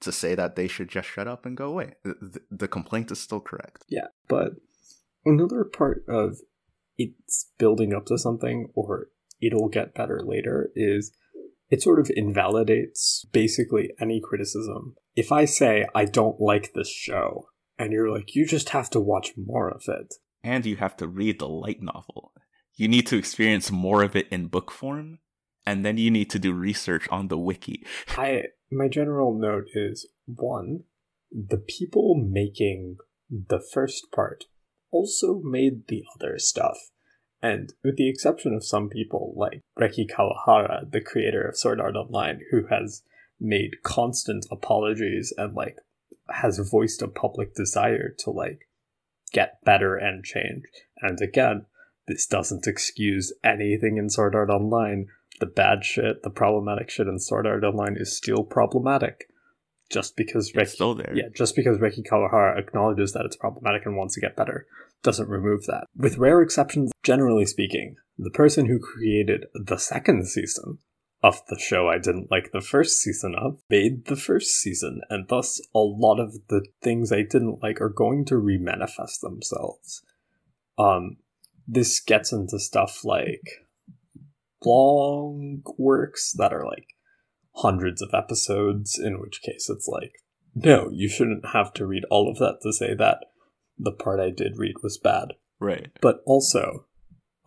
Speaker 1: to say that they should just shut up and go away. The, the complaint is still correct.
Speaker 2: Yeah, but another part of it's building up to something or it'll get better later is it sort of invalidates basically any criticism. If I say I don't like this show and you're like you just have to watch more of it
Speaker 1: and you have to read the light novel. You need to experience more of it in book form and then you need to do research on the wiki.
Speaker 2: I my general note is one, the people making the first part also made the other stuff. And with the exception of some people like Reki Kawahara, the creator of Sword Art Online, who has made constant apologies and like has voiced a public desire to like get better and change. And again, this doesn't excuse anything in Sword Art Online. The bad shit, the problematic shit in Sword Art Online is still problematic. Just because
Speaker 1: Reki, still there.
Speaker 2: Yeah, just because Reki Kawahara acknowledges that it's problematic and wants to get better doesn't remove that. With rare exceptions, generally speaking, the person who created the second season of the show I didn't like the first season of made the first season, and thus a lot of the things I didn't like are going to remanifest themselves. Um, this gets into stuff like long works that are like hundreds of episodes, in which case it's like, no, you shouldn't have to read all of that to say that the part I did read was bad.
Speaker 1: Right.
Speaker 2: But also,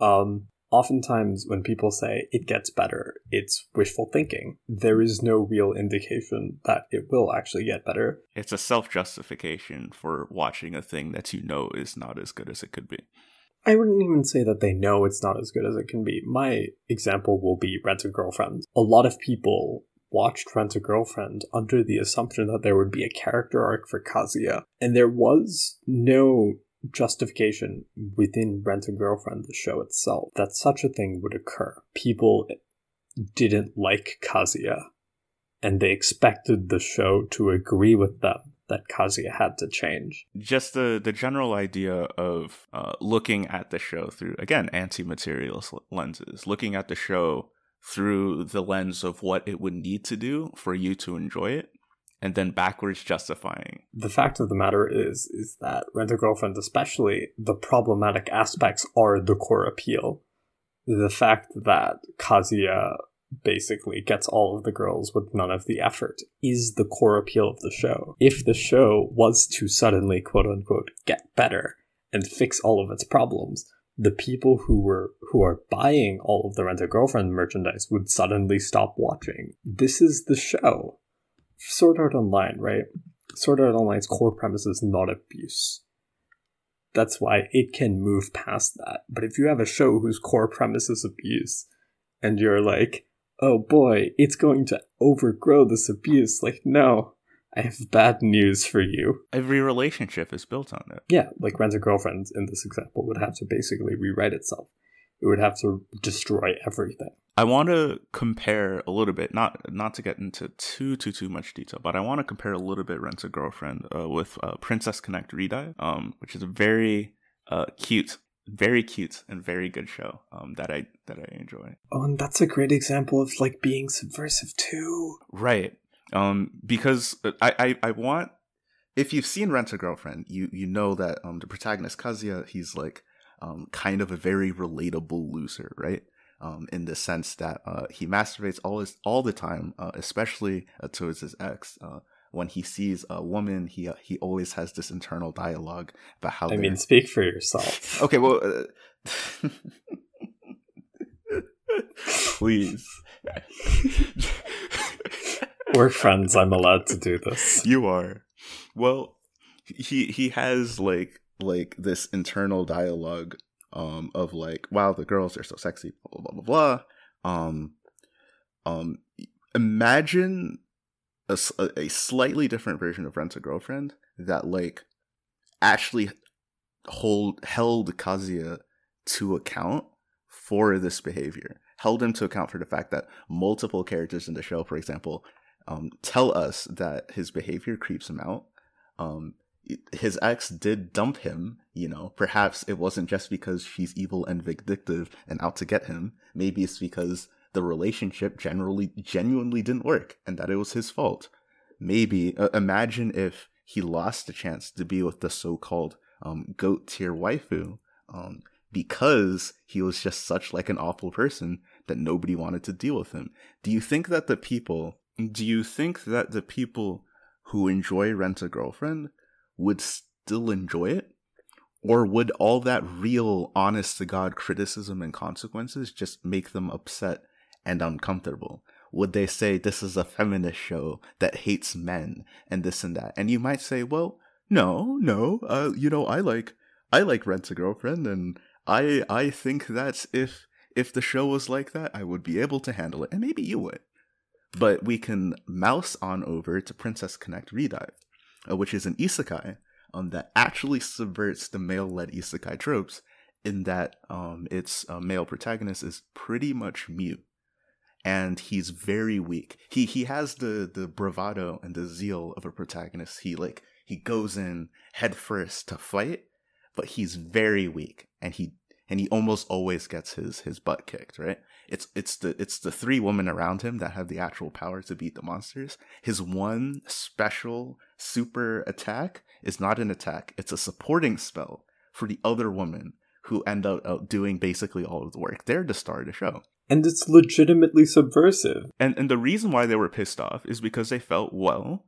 Speaker 2: um, oftentimes when people say it gets better, it's wishful thinking. There is no real indication that it will actually get better.
Speaker 1: It's a self justification for watching a thing that you know is not as good as it could be.
Speaker 2: I wouldn't even say that they know it's not as good as it can be. My example will be Rent a Girlfriend. A lot of people watched Rent a Girlfriend under the assumption that there would be a character arc for Kazuya, and there was no justification within Rent a Girlfriend, the show itself, that such a thing would occur. People didn't like Kazuya, and they expected the show to agree with them that Kazuya had to change.
Speaker 1: Just the the general idea of uh, looking at the show through again anti-materialist lenses, looking at the show through the lens of what it would need to do for you to enjoy it and then backwards justifying.
Speaker 2: The fact of the matter is is that Rent a Girlfriend especially the problematic aspects are the core appeal. The fact that Kazuya basically gets all of the girls with none of the effort is the core appeal of the show. If the show was to suddenly quote unquote get better and fix all of its problems, the people who were who are buying all of the rent a girlfriend merchandise would suddenly stop watching. This is the show. Sword Art Online, right? Sword Art Online's core premise is not abuse. That's why it can move past that. But if you have a show whose core premise is abuse, and you're like, oh boy, it's going to overgrow this abuse, like, no, I have bad news for you.
Speaker 1: Every relationship is built on it.
Speaker 2: Yeah, like Rent a Girlfriend in this example would have to basically rewrite itself. It would have to destroy everything.
Speaker 1: I want to compare a little bit, not not to get into too too too much detail, but I want to compare a little bit Rent a Girlfriend uh, with uh, Princess Connect Redive, um, which is a very uh, cute, very cute and very good show um, that I that I enjoy.
Speaker 2: Oh, and that's a great example of like being subversive too.
Speaker 1: Right um, because I, I, I want if you've seen Rent a Girlfriend, you you know that um, the protagonist Kazuya, he's like um, kind of a very relatable loser, right? Um, in the sense that uh, he masturbates all his, all the time, uh, especially uh, towards his ex. Uh, when he sees a woman, he uh, he always has this internal dialogue about how.
Speaker 2: I mean, speak for yourself.
Speaker 1: okay, well, uh, please.
Speaker 2: We're friends. I'm allowed to do this.
Speaker 1: You are. Well, he he has like like this internal dialogue um of like wow the girls are so sexy blah blah blah blah um um imagine a, a slightly different version of rent a girlfriend that like actually hold held Kazuya to account for this behavior held him to account for the fact that multiple characters in the show for example um, tell us that his behavior creeps him out. Um, his ex did dump him, you know, perhaps it wasn't just because she's evil and vindictive and out to get him. Maybe it's because the relationship generally genuinely didn't work and that it was his fault. Maybe uh, imagine if he lost the chance to be with the so-called um, goat tier waifu um, because he was just such like an awful person that nobody wanted to deal with him. Do you think that the people do you think that the people who enjoy Rent a Girlfriend would still enjoy it? Or would all that real, honest to God criticism and consequences just make them upset and uncomfortable? Would they say this is a feminist show that hates men and this and that? And you might say, well, no, no, uh, you know, I like I like Rent a Girlfriend, and I I think that if if the show was like that, I would be able to handle it, and maybe you would. But we can mouse on over to Princess Connect Redive, uh, which is an isekai um, that actually subverts the male-led isekai tropes in that um, its uh, male protagonist is pretty much mute and he's very weak. He he has the the bravado and the zeal of a protagonist. He like he goes in head first to fight, but he's very weak and he and he almost always gets his his butt kicked, right? It's it's the it's the three women around him that have the actual power to beat the monsters. His one special super attack is not an attack, it's a supporting spell for the other women who end up doing basically all of the work. They're the star of the show
Speaker 2: and it's legitimately subversive.
Speaker 1: And and the reason why they were pissed off is because they felt, well,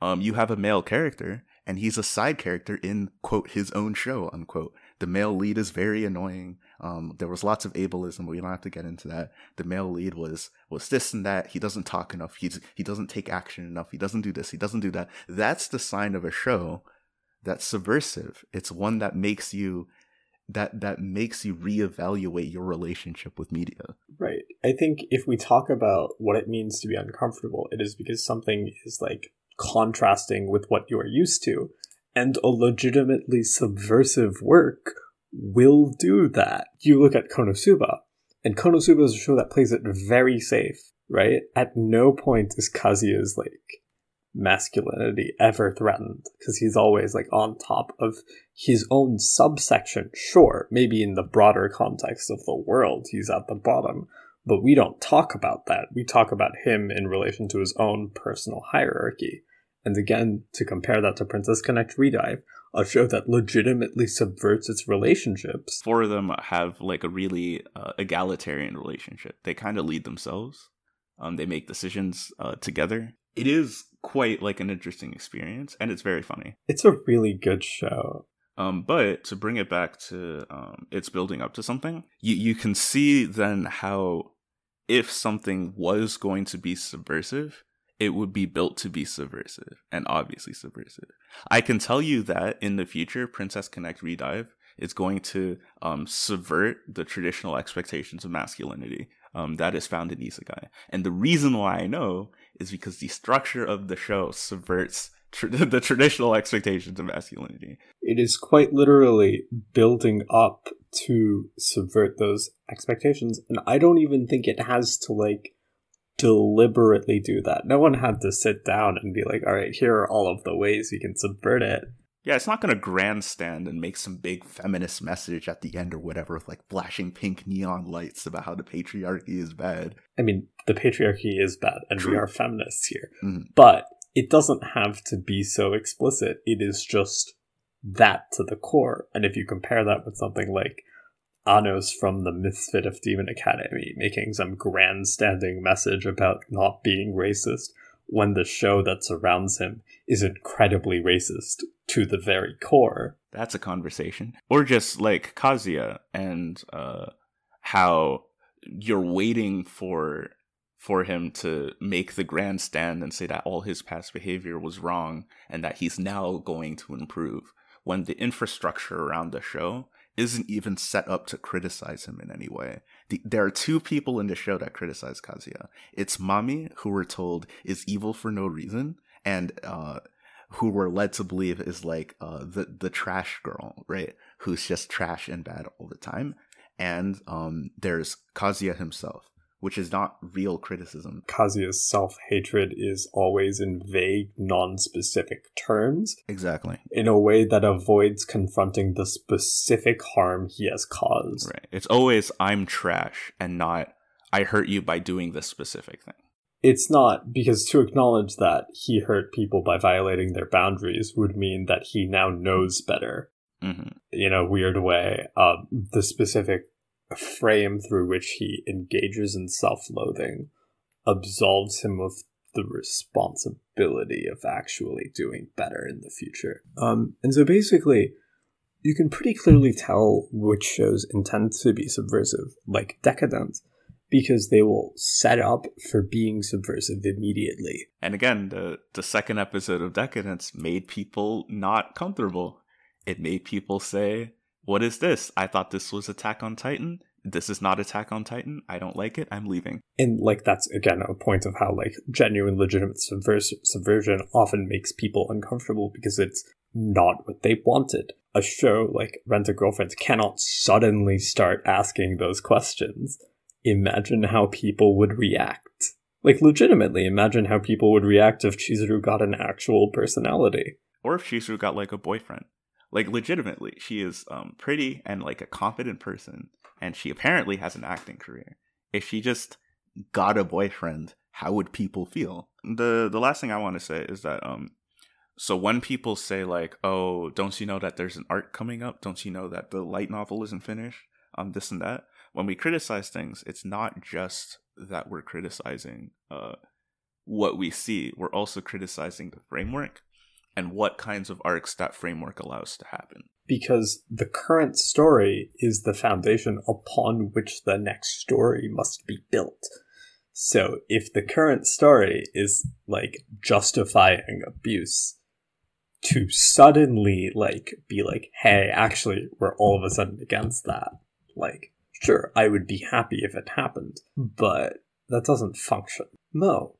Speaker 1: um, you have a male character and he's a side character in quote his own show unquote. The male lead is very annoying. Um, there was lots of ableism, but we don't have to get into that. The male lead was was this and that. He doesn't talk enough. He's he doesn't take action enough. He doesn't do this. He doesn't do that. That's the sign of a show that's subversive. It's one that makes you that that makes you reevaluate your relationship with media.
Speaker 2: Right. I think if we talk about what it means to be uncomfortable, it is because something is like contrasting with what you are used to. And a legitimately subversive work will do that. You look at Konosuba, and Konosuba is a show that plays it very safe, right? At no point is Kazuya's like masculinity ever threatened because he's always like on top of his own subsection. Sure, maybe in the broader context of the world, he's at the bottom, but we don't talk about that. We talk about him in relation to his own personal hierarchy. And again, to compare that to Princess Connect Redive, a show that legitimately subverts its relationships.
Speaker 1: Four of them have like a really uh, egalitarian relationship. They kind of lead themselves. Um, they make decisions uh, together. It is quite like an interesting experience, and it's very funny.
Speaker 2: It's a really good show.
Speaker 1: Um, but to bring it back to um, it's building up to something, you you can see then how if something was going to be subversive, it would be built to be subversive and obviously subversive. I can tell you that in the future, Princess Connect Redive is going to um, subvert the traditional expectations of masculinity um, that is found in Isekai. And the reason why I know is because the structure of the show subverts the traditional expectations of masculinity.
Speaker 2: It is quite literally building up to subvert those expectations. And I don't even think it has to like deliberately do that. No one had to sit down and be like, all right, here are all of the ways we can subvert it.
Speaker 1: Yeah, it's not going to grandstand and make some big feminist message at the end or whatever with like flashing pink neon lights about how the patriarchy is bad.
Speaker 2: I mean, the patriarchy is bad and True. we are feminists here. Mm-hmm. But it doesn't have to be so explicit. It is just that to the core. And if you compare that with something like Anos from the Misfit of Demon Academy making some grandstanding message about not being racist, when the show that surrounds him is incredibly racist to the very core.
Speaker 1: That's a conversation. Or just like Kazuya and uh, how you're waiting for for him to make the grandstand and say that all his past behavior was wrong and that he's now going to improve when the infrastructure around the show isn't even set up to criticize him in any way. The, there are two people in the show that criticize Kazuya. It's Mami, who we're told is evil for no reason, and uh, who we're led to believe is like uh, the the trash girl, right? Who's just trash and bad all the time. And um, there's Kazuya himself, which is not real criticism.
Speaker 2: Kazuya's self hatred is always in vague, non specific terms.
Speaker 1: Exactly.
Speaker 2: In a way that avoids confronting the specific harm he has caused.
Speaker 1: Right. It's always, I'm trash, and not, I hurt you by doing this specific thing.
Speaker 2: It's not, because to acknowledge that he hurt people by violating their boundaries would mean that he now knows better. Mm-hmm. In a weird way, um, the specific frame through which he engages in self loathing absolves him of the responsibility of actually doing better in the future. Um, and so basically, you can pretty clearly tell which shows intend to be subversive, like Decadent. because they will set up for being subversive immediately.
Speaker 1: And again, the the second episode of Deca-Dence made people not comfortable. It made people say, "What is this? I thought this was Attack on Titan. This is not Attack on Titan. I don't like it. I'm leaving."
Speaker 2: And like that's again a point of how like genuine legitimate subvers- subversion often makes people uncomfortable because it's not what they wanted. A show like Rent a Girlfriend cannot suddenly start asking those questions. Imagine how people would react. Like, legitimately, imagine how people would react if Chizuru got an actual personality.
Speaker 1: Or if Chizuru got like a boyfriend. Like, legitimately, she is um, pretty and like a confident person, and she apparently has an acting career. If she just got a boyfriend, how would people feel? The the last thing I want to say is that um so when people say like, "Oh, don't you know that there's an art coming up? Don't you know that the light novel isn't finished?" Um, this and that. When we criticize things, it's not just that we're criticizing uh what we see. We're also criticizing the framework and what kinds of arcs that framework allows to happen.
Speaker 2: Because the current story is the foundation upon which the next story must be built. So if the current story is like justifying abuse, to suddenly like be like, hey, actually, we're all of a sudden against that. Like, sure, I would be happy if it happened, but that doesn't function. Mo,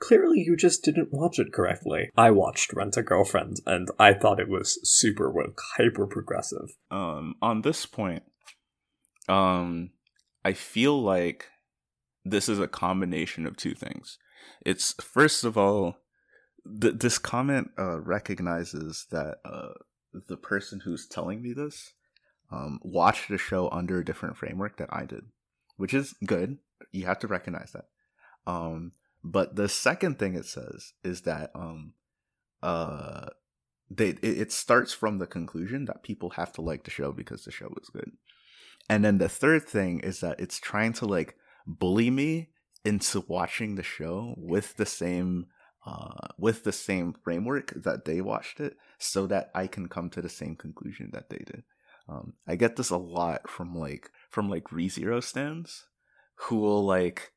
Speaker 2: clearly you just didn't watch it correctly. I watched Rent a Girlfriend and I thought it was super woke, hyper progressive.
Speaker 1: Um, on this point, um, I feel like this is a combination of two things. It's first of all, th- this comment uh, recognizes that uh, the person who's telling me this um, watched the show under a different framework that I did, which is good. You have to recognize that. Um, but the second thing it says is that um, uh, they it, it starts from the conclusion that people have to like the show because the show is good, and then the third thing is that it's trying to like bully me into watching the show with the same uh, with the same framework that they watched it so that I can come to the same conclusion that they did. Um, I get this a lot from like from like ReZero stands who will like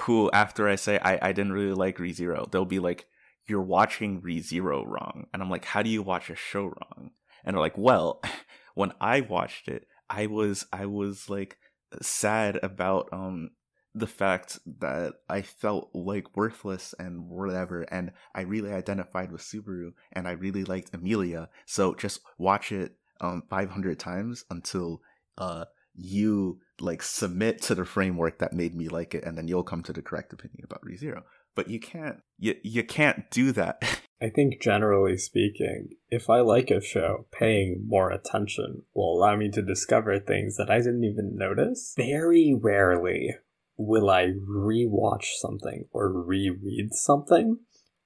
Speaker 1: who after I say I, I didn't really like ReZero, they'll be like, You're watching ReZero wrong. And I'm like, How do you watch a show wrong? And they're like, Well, when I watched it, I was I was like sad about um the fact that I felt like worthless and whatever, and I really identified with Subaru, and I really liked Emilia. So just watch it um 500 times until uh you like submit to the framework that made me like it, and then you'll come to the correct opinion about ReZero. But you can't you you can't do that.
Speaker 2: I think generally speaking, if I like a show, paying more attention will allow me to discover things that I didn't even notice. Very rarely will I rewatch something or reread something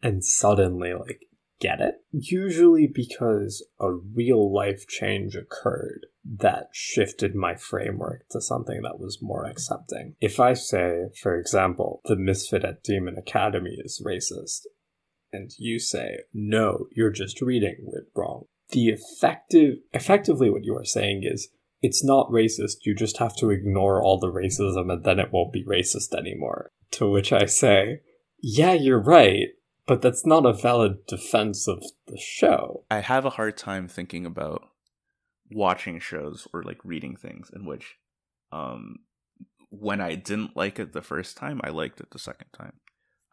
Speaker 2: and suddenly like get it. Usually because a real life change occurred that shifted my framework to something that was more accepting. If I say, for example, the misfit at Demon Academy is racist, and you say, no, you're just reading it wrong. The effective, effectively what you are saying is, it's not racist, you just have to ignore all the racism and then it won't be racist anymore. To which I say, yeah, you're right, but that's not a valid defense of the show.
Speaker 1: I have a hard time thinking about watching shows or like reading things in which um when I didn't like it the first time, I liked it the second time.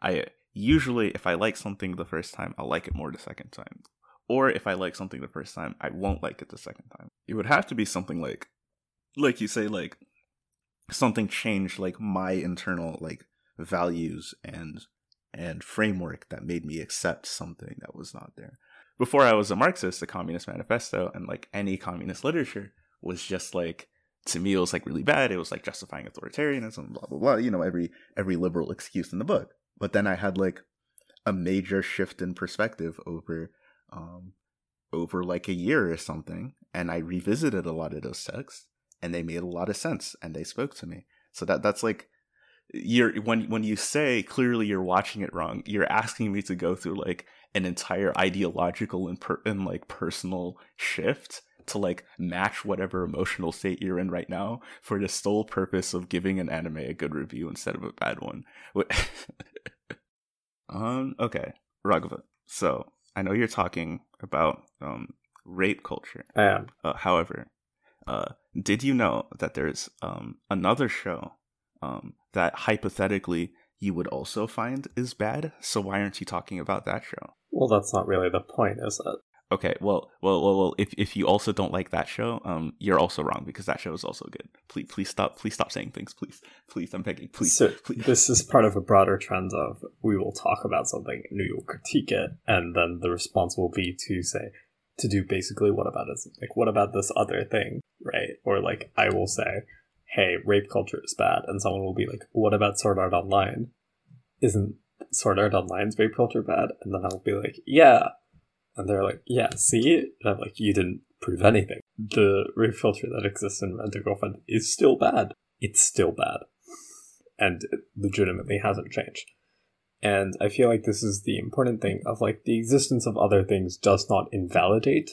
Speaker 1: I usually if I like something the first time, I'll like it more the second time. Or if I like something the first time, I won't like it the second time. It would have to be something like like you say like something changed like my internal like values and and framework that made me accept something that was not there. Before I was a Marxist, the Communist Manifesto and like any communist literature was just like to me it was like really bad. It was like justifying authoritarianism, blah blah blah. You know every every liberal excuse in the book. But then I had like a major shift in perspective over um over like a year or something, and I revisited a lot of those texts, and they made a lot of sense, and they spoke to me. So that that's like you're when when you say clearly you're watching it wrong, you're asking me to go through like an entire ideological and per, and like personal shift to like match whatever emotional state you're in right now for the sole purpose of giving an anime a good review instead of a bad one. um okay, Raghava. So, I know you're talking about um rape culture.
Speaker 2: I am.
Speaker 1: Uh, however, uh did you know that there's um another show um that hypothetically you would also find is bad? So why aren't you talking about that show?
Speaker 2: Well, that's not really the point, is it?
Speaker 1: Okay, well, well, well, well. If if you also don't like that show, um, you're also wrong because that show is also good. Please, please stop, please stop saying things, please, please. I'm begging, please,
Speaker 2: So
Speaker 1: please.
Speaker 2: this is part of a broader trend of we will talk about something and we will critique it, and then the response will be to say to do basically what about it? Like what about this other thing, right? Or like I will say, hey, rape culture is bad, and someone will be like, what about Sword Art Online? Isn't Sword Art Online's rape culture bad? And then I'll be like, yeah. And they're like, yeah, see? And I'm like, you didn't prove anything. The rape culture that exists in Rent a Girlfriend is still bad. It's still bad. And it legitimately hasn't changed. And I feel like this is the important thing of like the existence of other things does not invalidate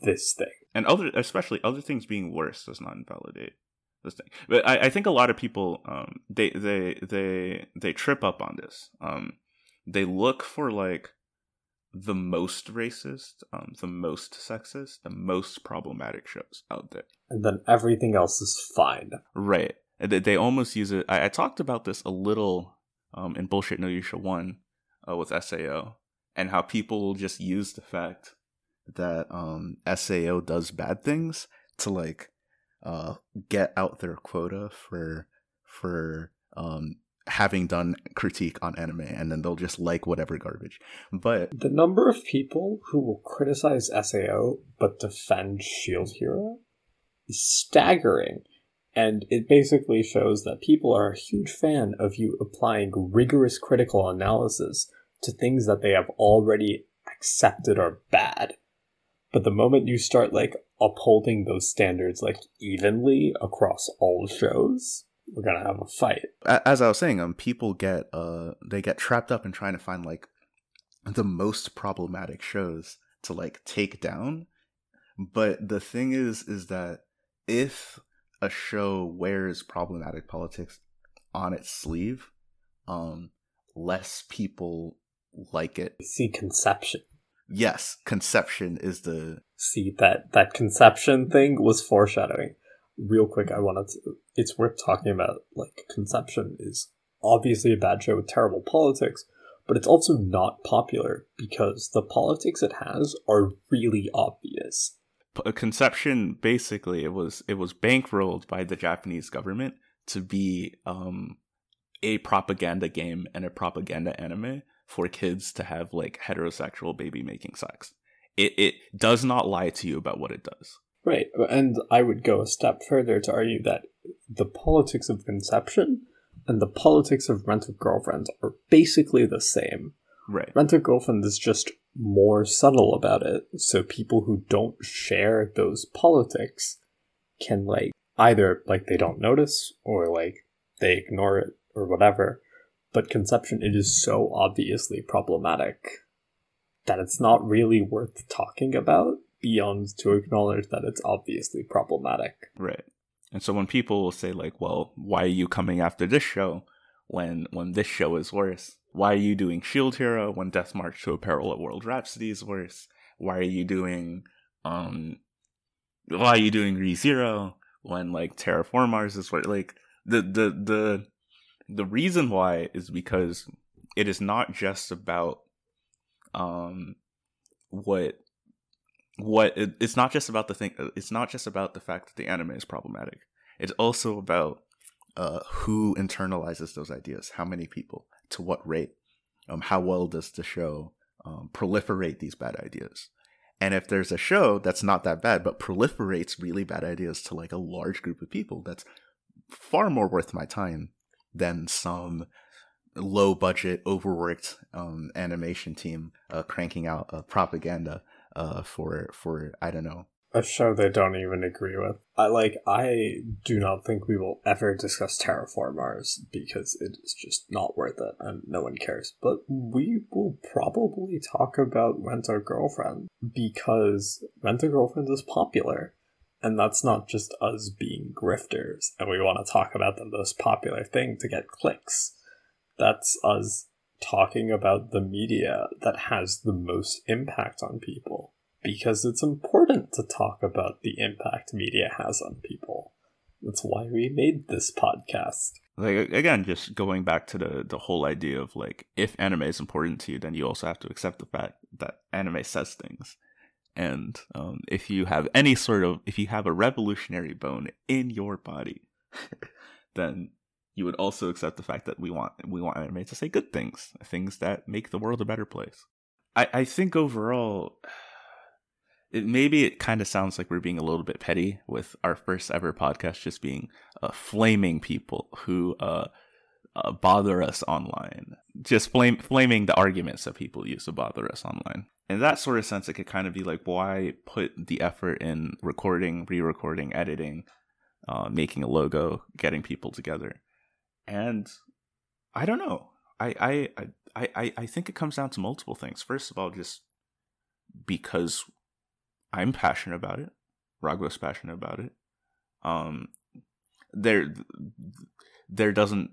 Speaker 2: this thing.
Speaker 1: and other, especially other things being worse, does not invalidate this thing. But I, I think a lot of people, um, they they they they trip up on this. Um, they look for like the most racist, um, the most sexist, the most problematic shows out there.
Speaker 2: And then everything else is fine.
Speaker 1: Right. They, they almost use it. I, I talked about this a little um, in Bullshit No Yusha 1 uh, with SAO and how people just use the fact that um, SAO does bad things to like uh, get out their quota for for um, having done critique on anime and then they'll just like whatever garbage. But
Speaker 2: The number of people who will criticize SAO but defend Shield Hero is staggering. And it basically shows that people are a huge fan of you applying rigorous critical analysis to things that they have already accepted are bad. But the moment you start like upholding those standards like evenly across all shows, we're gonna have a fight.
Speaker 1: as I was saying, um, people get uh, they get trapped up in trying to find like the most problematic shows to like take down. But the thing is, is that if a show wears problematic politics on its sleeve, um, less people like it.
Speaker 2: See conception.
Speaker 1: Yes, conception is the
Speaker 2: see that that conception thing was foreshadowing real quick i wanted to it's worth talking about like conception is obviously a bad show with terrible politics but it's also not popular because the politics it has are really obvious
Speaker 1: p- conception. Basically, it was it was bankrolled by the Japanese government to be um a propaganda game and a propaganda anime for kids to have like heterosexual baby making sex. It it does not lie to you about what it does.
Speaker 2: right and i would go a step further to argue that the politics of conception and the politics of rent a girlfriend are basically the same
Speaker 1: Right.
Speaker 2: Rent a Girlfriend is just more subtle about it, so people who don't share those politics can like either like they don't notice or like they ignore it or whatever. But conception it is so obviously problematic that it's not really worth talking about beyond to acknowledge that it's obviously problematic.
Speaker 1: Right. And so when people will say like, "Well, why are you coming after this show when when this show is worse? Why are you doing Shield Hero when Death March to a Parallel World Rhapsody is worse? Why are you doing um why are you doing ReZero when like Terra Formars is worse? Like the the the the reason why is because it is not just about um what what it, it's not just about the thing it's not just about the fact that the anime is problematic. It's also about uh who internalizes those ideas. How many people? To what rate? Um how well does the show um, proliferate these bad ideas? And if there's a show that's not that bad but proliferates really bad ideas to like a large group of people that's far more worth my time than some low budget overworked um, animation team uh, cranking out uh, propaganda uh, for for I don't know
Speaker 2: a show they don't even agree with. I like I do not think we will ever discuss Terra Formars because it is just not worth it and no one cares. But we will probably talk about Rent a Girlfriend because Rent a Girlfriend is popular. And that's not just us being grifters and we want to talk about the most popular thing to get clicks. That's us talking about the media that has the most impact on people because it's important to talk about the impact media has on people. That's why we made this podcast.
Speaker 1: Like again, just going back to the the whole idea of like if anime is important to you, then you also have to accept the fact that anime says things. And um, if you have any sort of if you have a revolutionary bone in your body, then you would also accept the fact that we want we want anime to say good things, things that make the world a better place. I, I think overall it, maybe it kind of sounds like we're being a little bit petty with our first ever podcast just being uh, flaming people who uh, uh, bother us online, just flame, flaming the arguments that people use to bother us online. In that sort of sense, it could kind of be like, why put the effort in recording, re-recording, editing, uh, making a logo, getting people together, and I don't know. I I I I I think it comes down to multiple things. First of all, just because I'm passionate about it. Raghu's passionate about it. Um, there, there doesn't.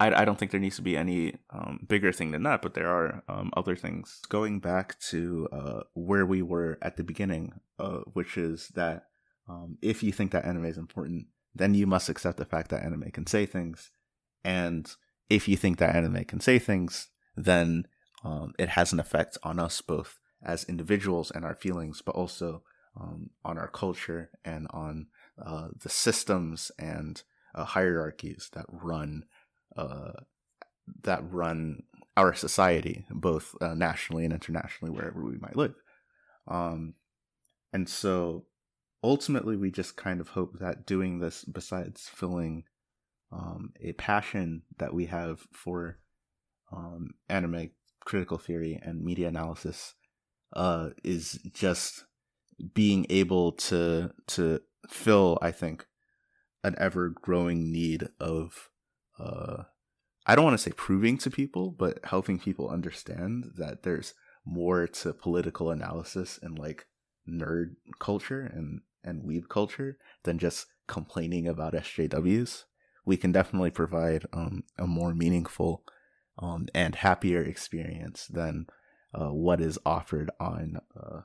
Speaker 1: I, I don't think there needs to be any um, bigger thing than that, but there are um, other things. Going back to uh, where we were at the beginning, uh, which is that um, if you think that anime is important, then you must accept the fact that anime can say things. And if you think that anime can say things, then um, it has an effect on us both as individuals and our feelings, but also um, on our culture and on uh, the systems and uh, hierarchies that run uh, that run our society, both uh, nationally and internationally, wherever we might live. Um, and so, ultimately, we just kind of hope that doing this, besides filling um, a passion that we have for um, anime critical theory and media analysis uh, is just being able to to fill, I think, an ever growing need of uh, I don't want to say proving to people, but helping people understand that there's more to political analysis and like nerd culture and and weeb culture than just complaining about SJWs. We can definitely provide um, a more meaningful um, and happier experience than uh, what is offered on uh,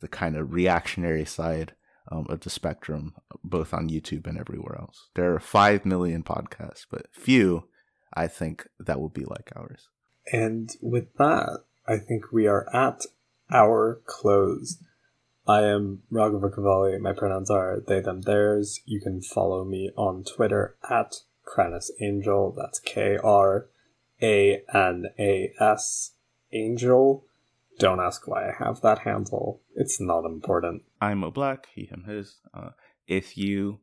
Speaker 1: the kind of reactionary side um, of the spectrum, both on YouTube and everywhere else. There are 5 million podcasts, but few, I think, that will be like ours.
Speaker 2: And with that, I think we are at our close. I am Raghava Cavalli. My pronouns are they, them, theirs. You can follow me on Twitter at Kranas Angel. That's K R A N A S Angel. Don't ask why I have that handle. It's not important.
Speaker 1: I'm Mo Black, he, him, his. Uh, if you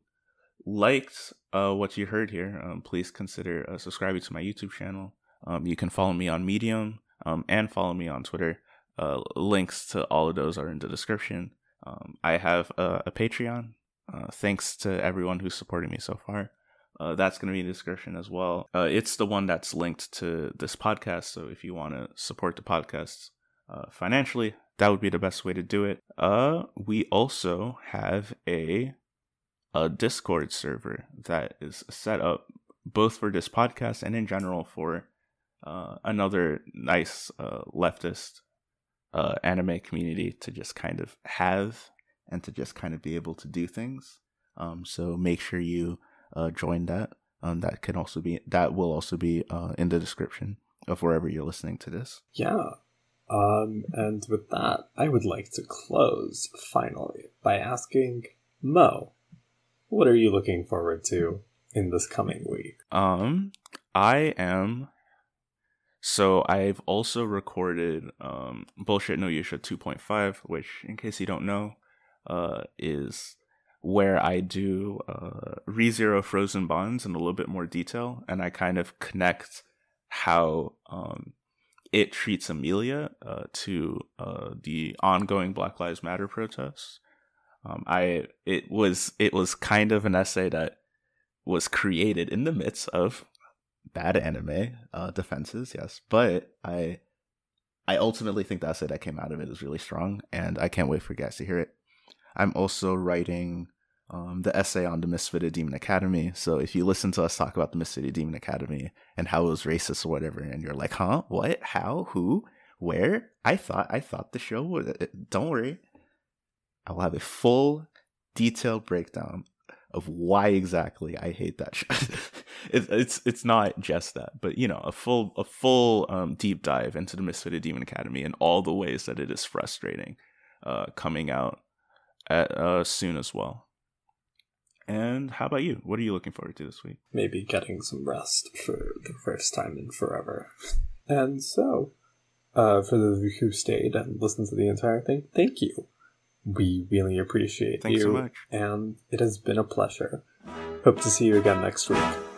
Speaker 1: liked uh, what you heard here, um, please consider uh, subscribing to my YouTube channel. Um, you can follow me on Medium um, and follow me on Twitter. Uh, links to all of those are in the description. Um, I have a, a Patreon. Uh, thanks to everyone who's supporting me so far. Uh, that's going to be in the description as well. Uh, it's the one that's linked to this podcast. So if you want to support the podcast uh, financially, that would be the best way to do it. Uh, we also have a a Discord server that is set up both for this podcast and in general for uh, another nice uh, leftist uh, anime community to just kind of have and to just kind of be able to do things. Um, so make sure you uh, join that. Um, that can also be that will also be uh, in the description of wherever you're listening to this.
Speaker 2: Yeah. Um, and with that, I would like to close finally by asking Mo, what are you looking forward to in this coming week?
Speaker 1: Um, I am. So I've also recorded um bullshit no Yusha 2.5, which, in case you don't know, uh, is where I do uh, ReZero Frozen Bonds in a little bit more detail, and I kind of connect how um, it treats Emilia uh, to uh, the ongoing Black Lives Matter protests. Um, I it was it was kind of an essay that was created in the midst of bad anime uh, defenses, yes, but I I ultimately think the essay that came out of it is really strong, and I can't wait for guys to hear it. I'm also writing um, the essay on the Misfitted Demon Academy. So if you listen to us talk about the Misfitted Demon Academy and how it was racist or whatever, and you're like, huh, what, how, who, where? I thought, I thought the show was. Uh, don't worry, I will have a full, detailed breakdown of why exactly I hate that show. it, it's it's not just that, but you know, a full a full um, deep dive into the Misfitted Demon Academy and all the ways that it is frustrating, uh, coming out at, uh, soon as well. And how about you? What are you looking forward to this week?
Speaker 2: Maybe getting some rest for the first time in forever. And so, uh, for those of you who stayed and listened to the entire thing, thank you. We really appreciate
Speaker 1: Thanks
Speaker 2: you.
Speaker 1: so much.
Speaker 2: And it has been a pleasure. Hope to see you again next week.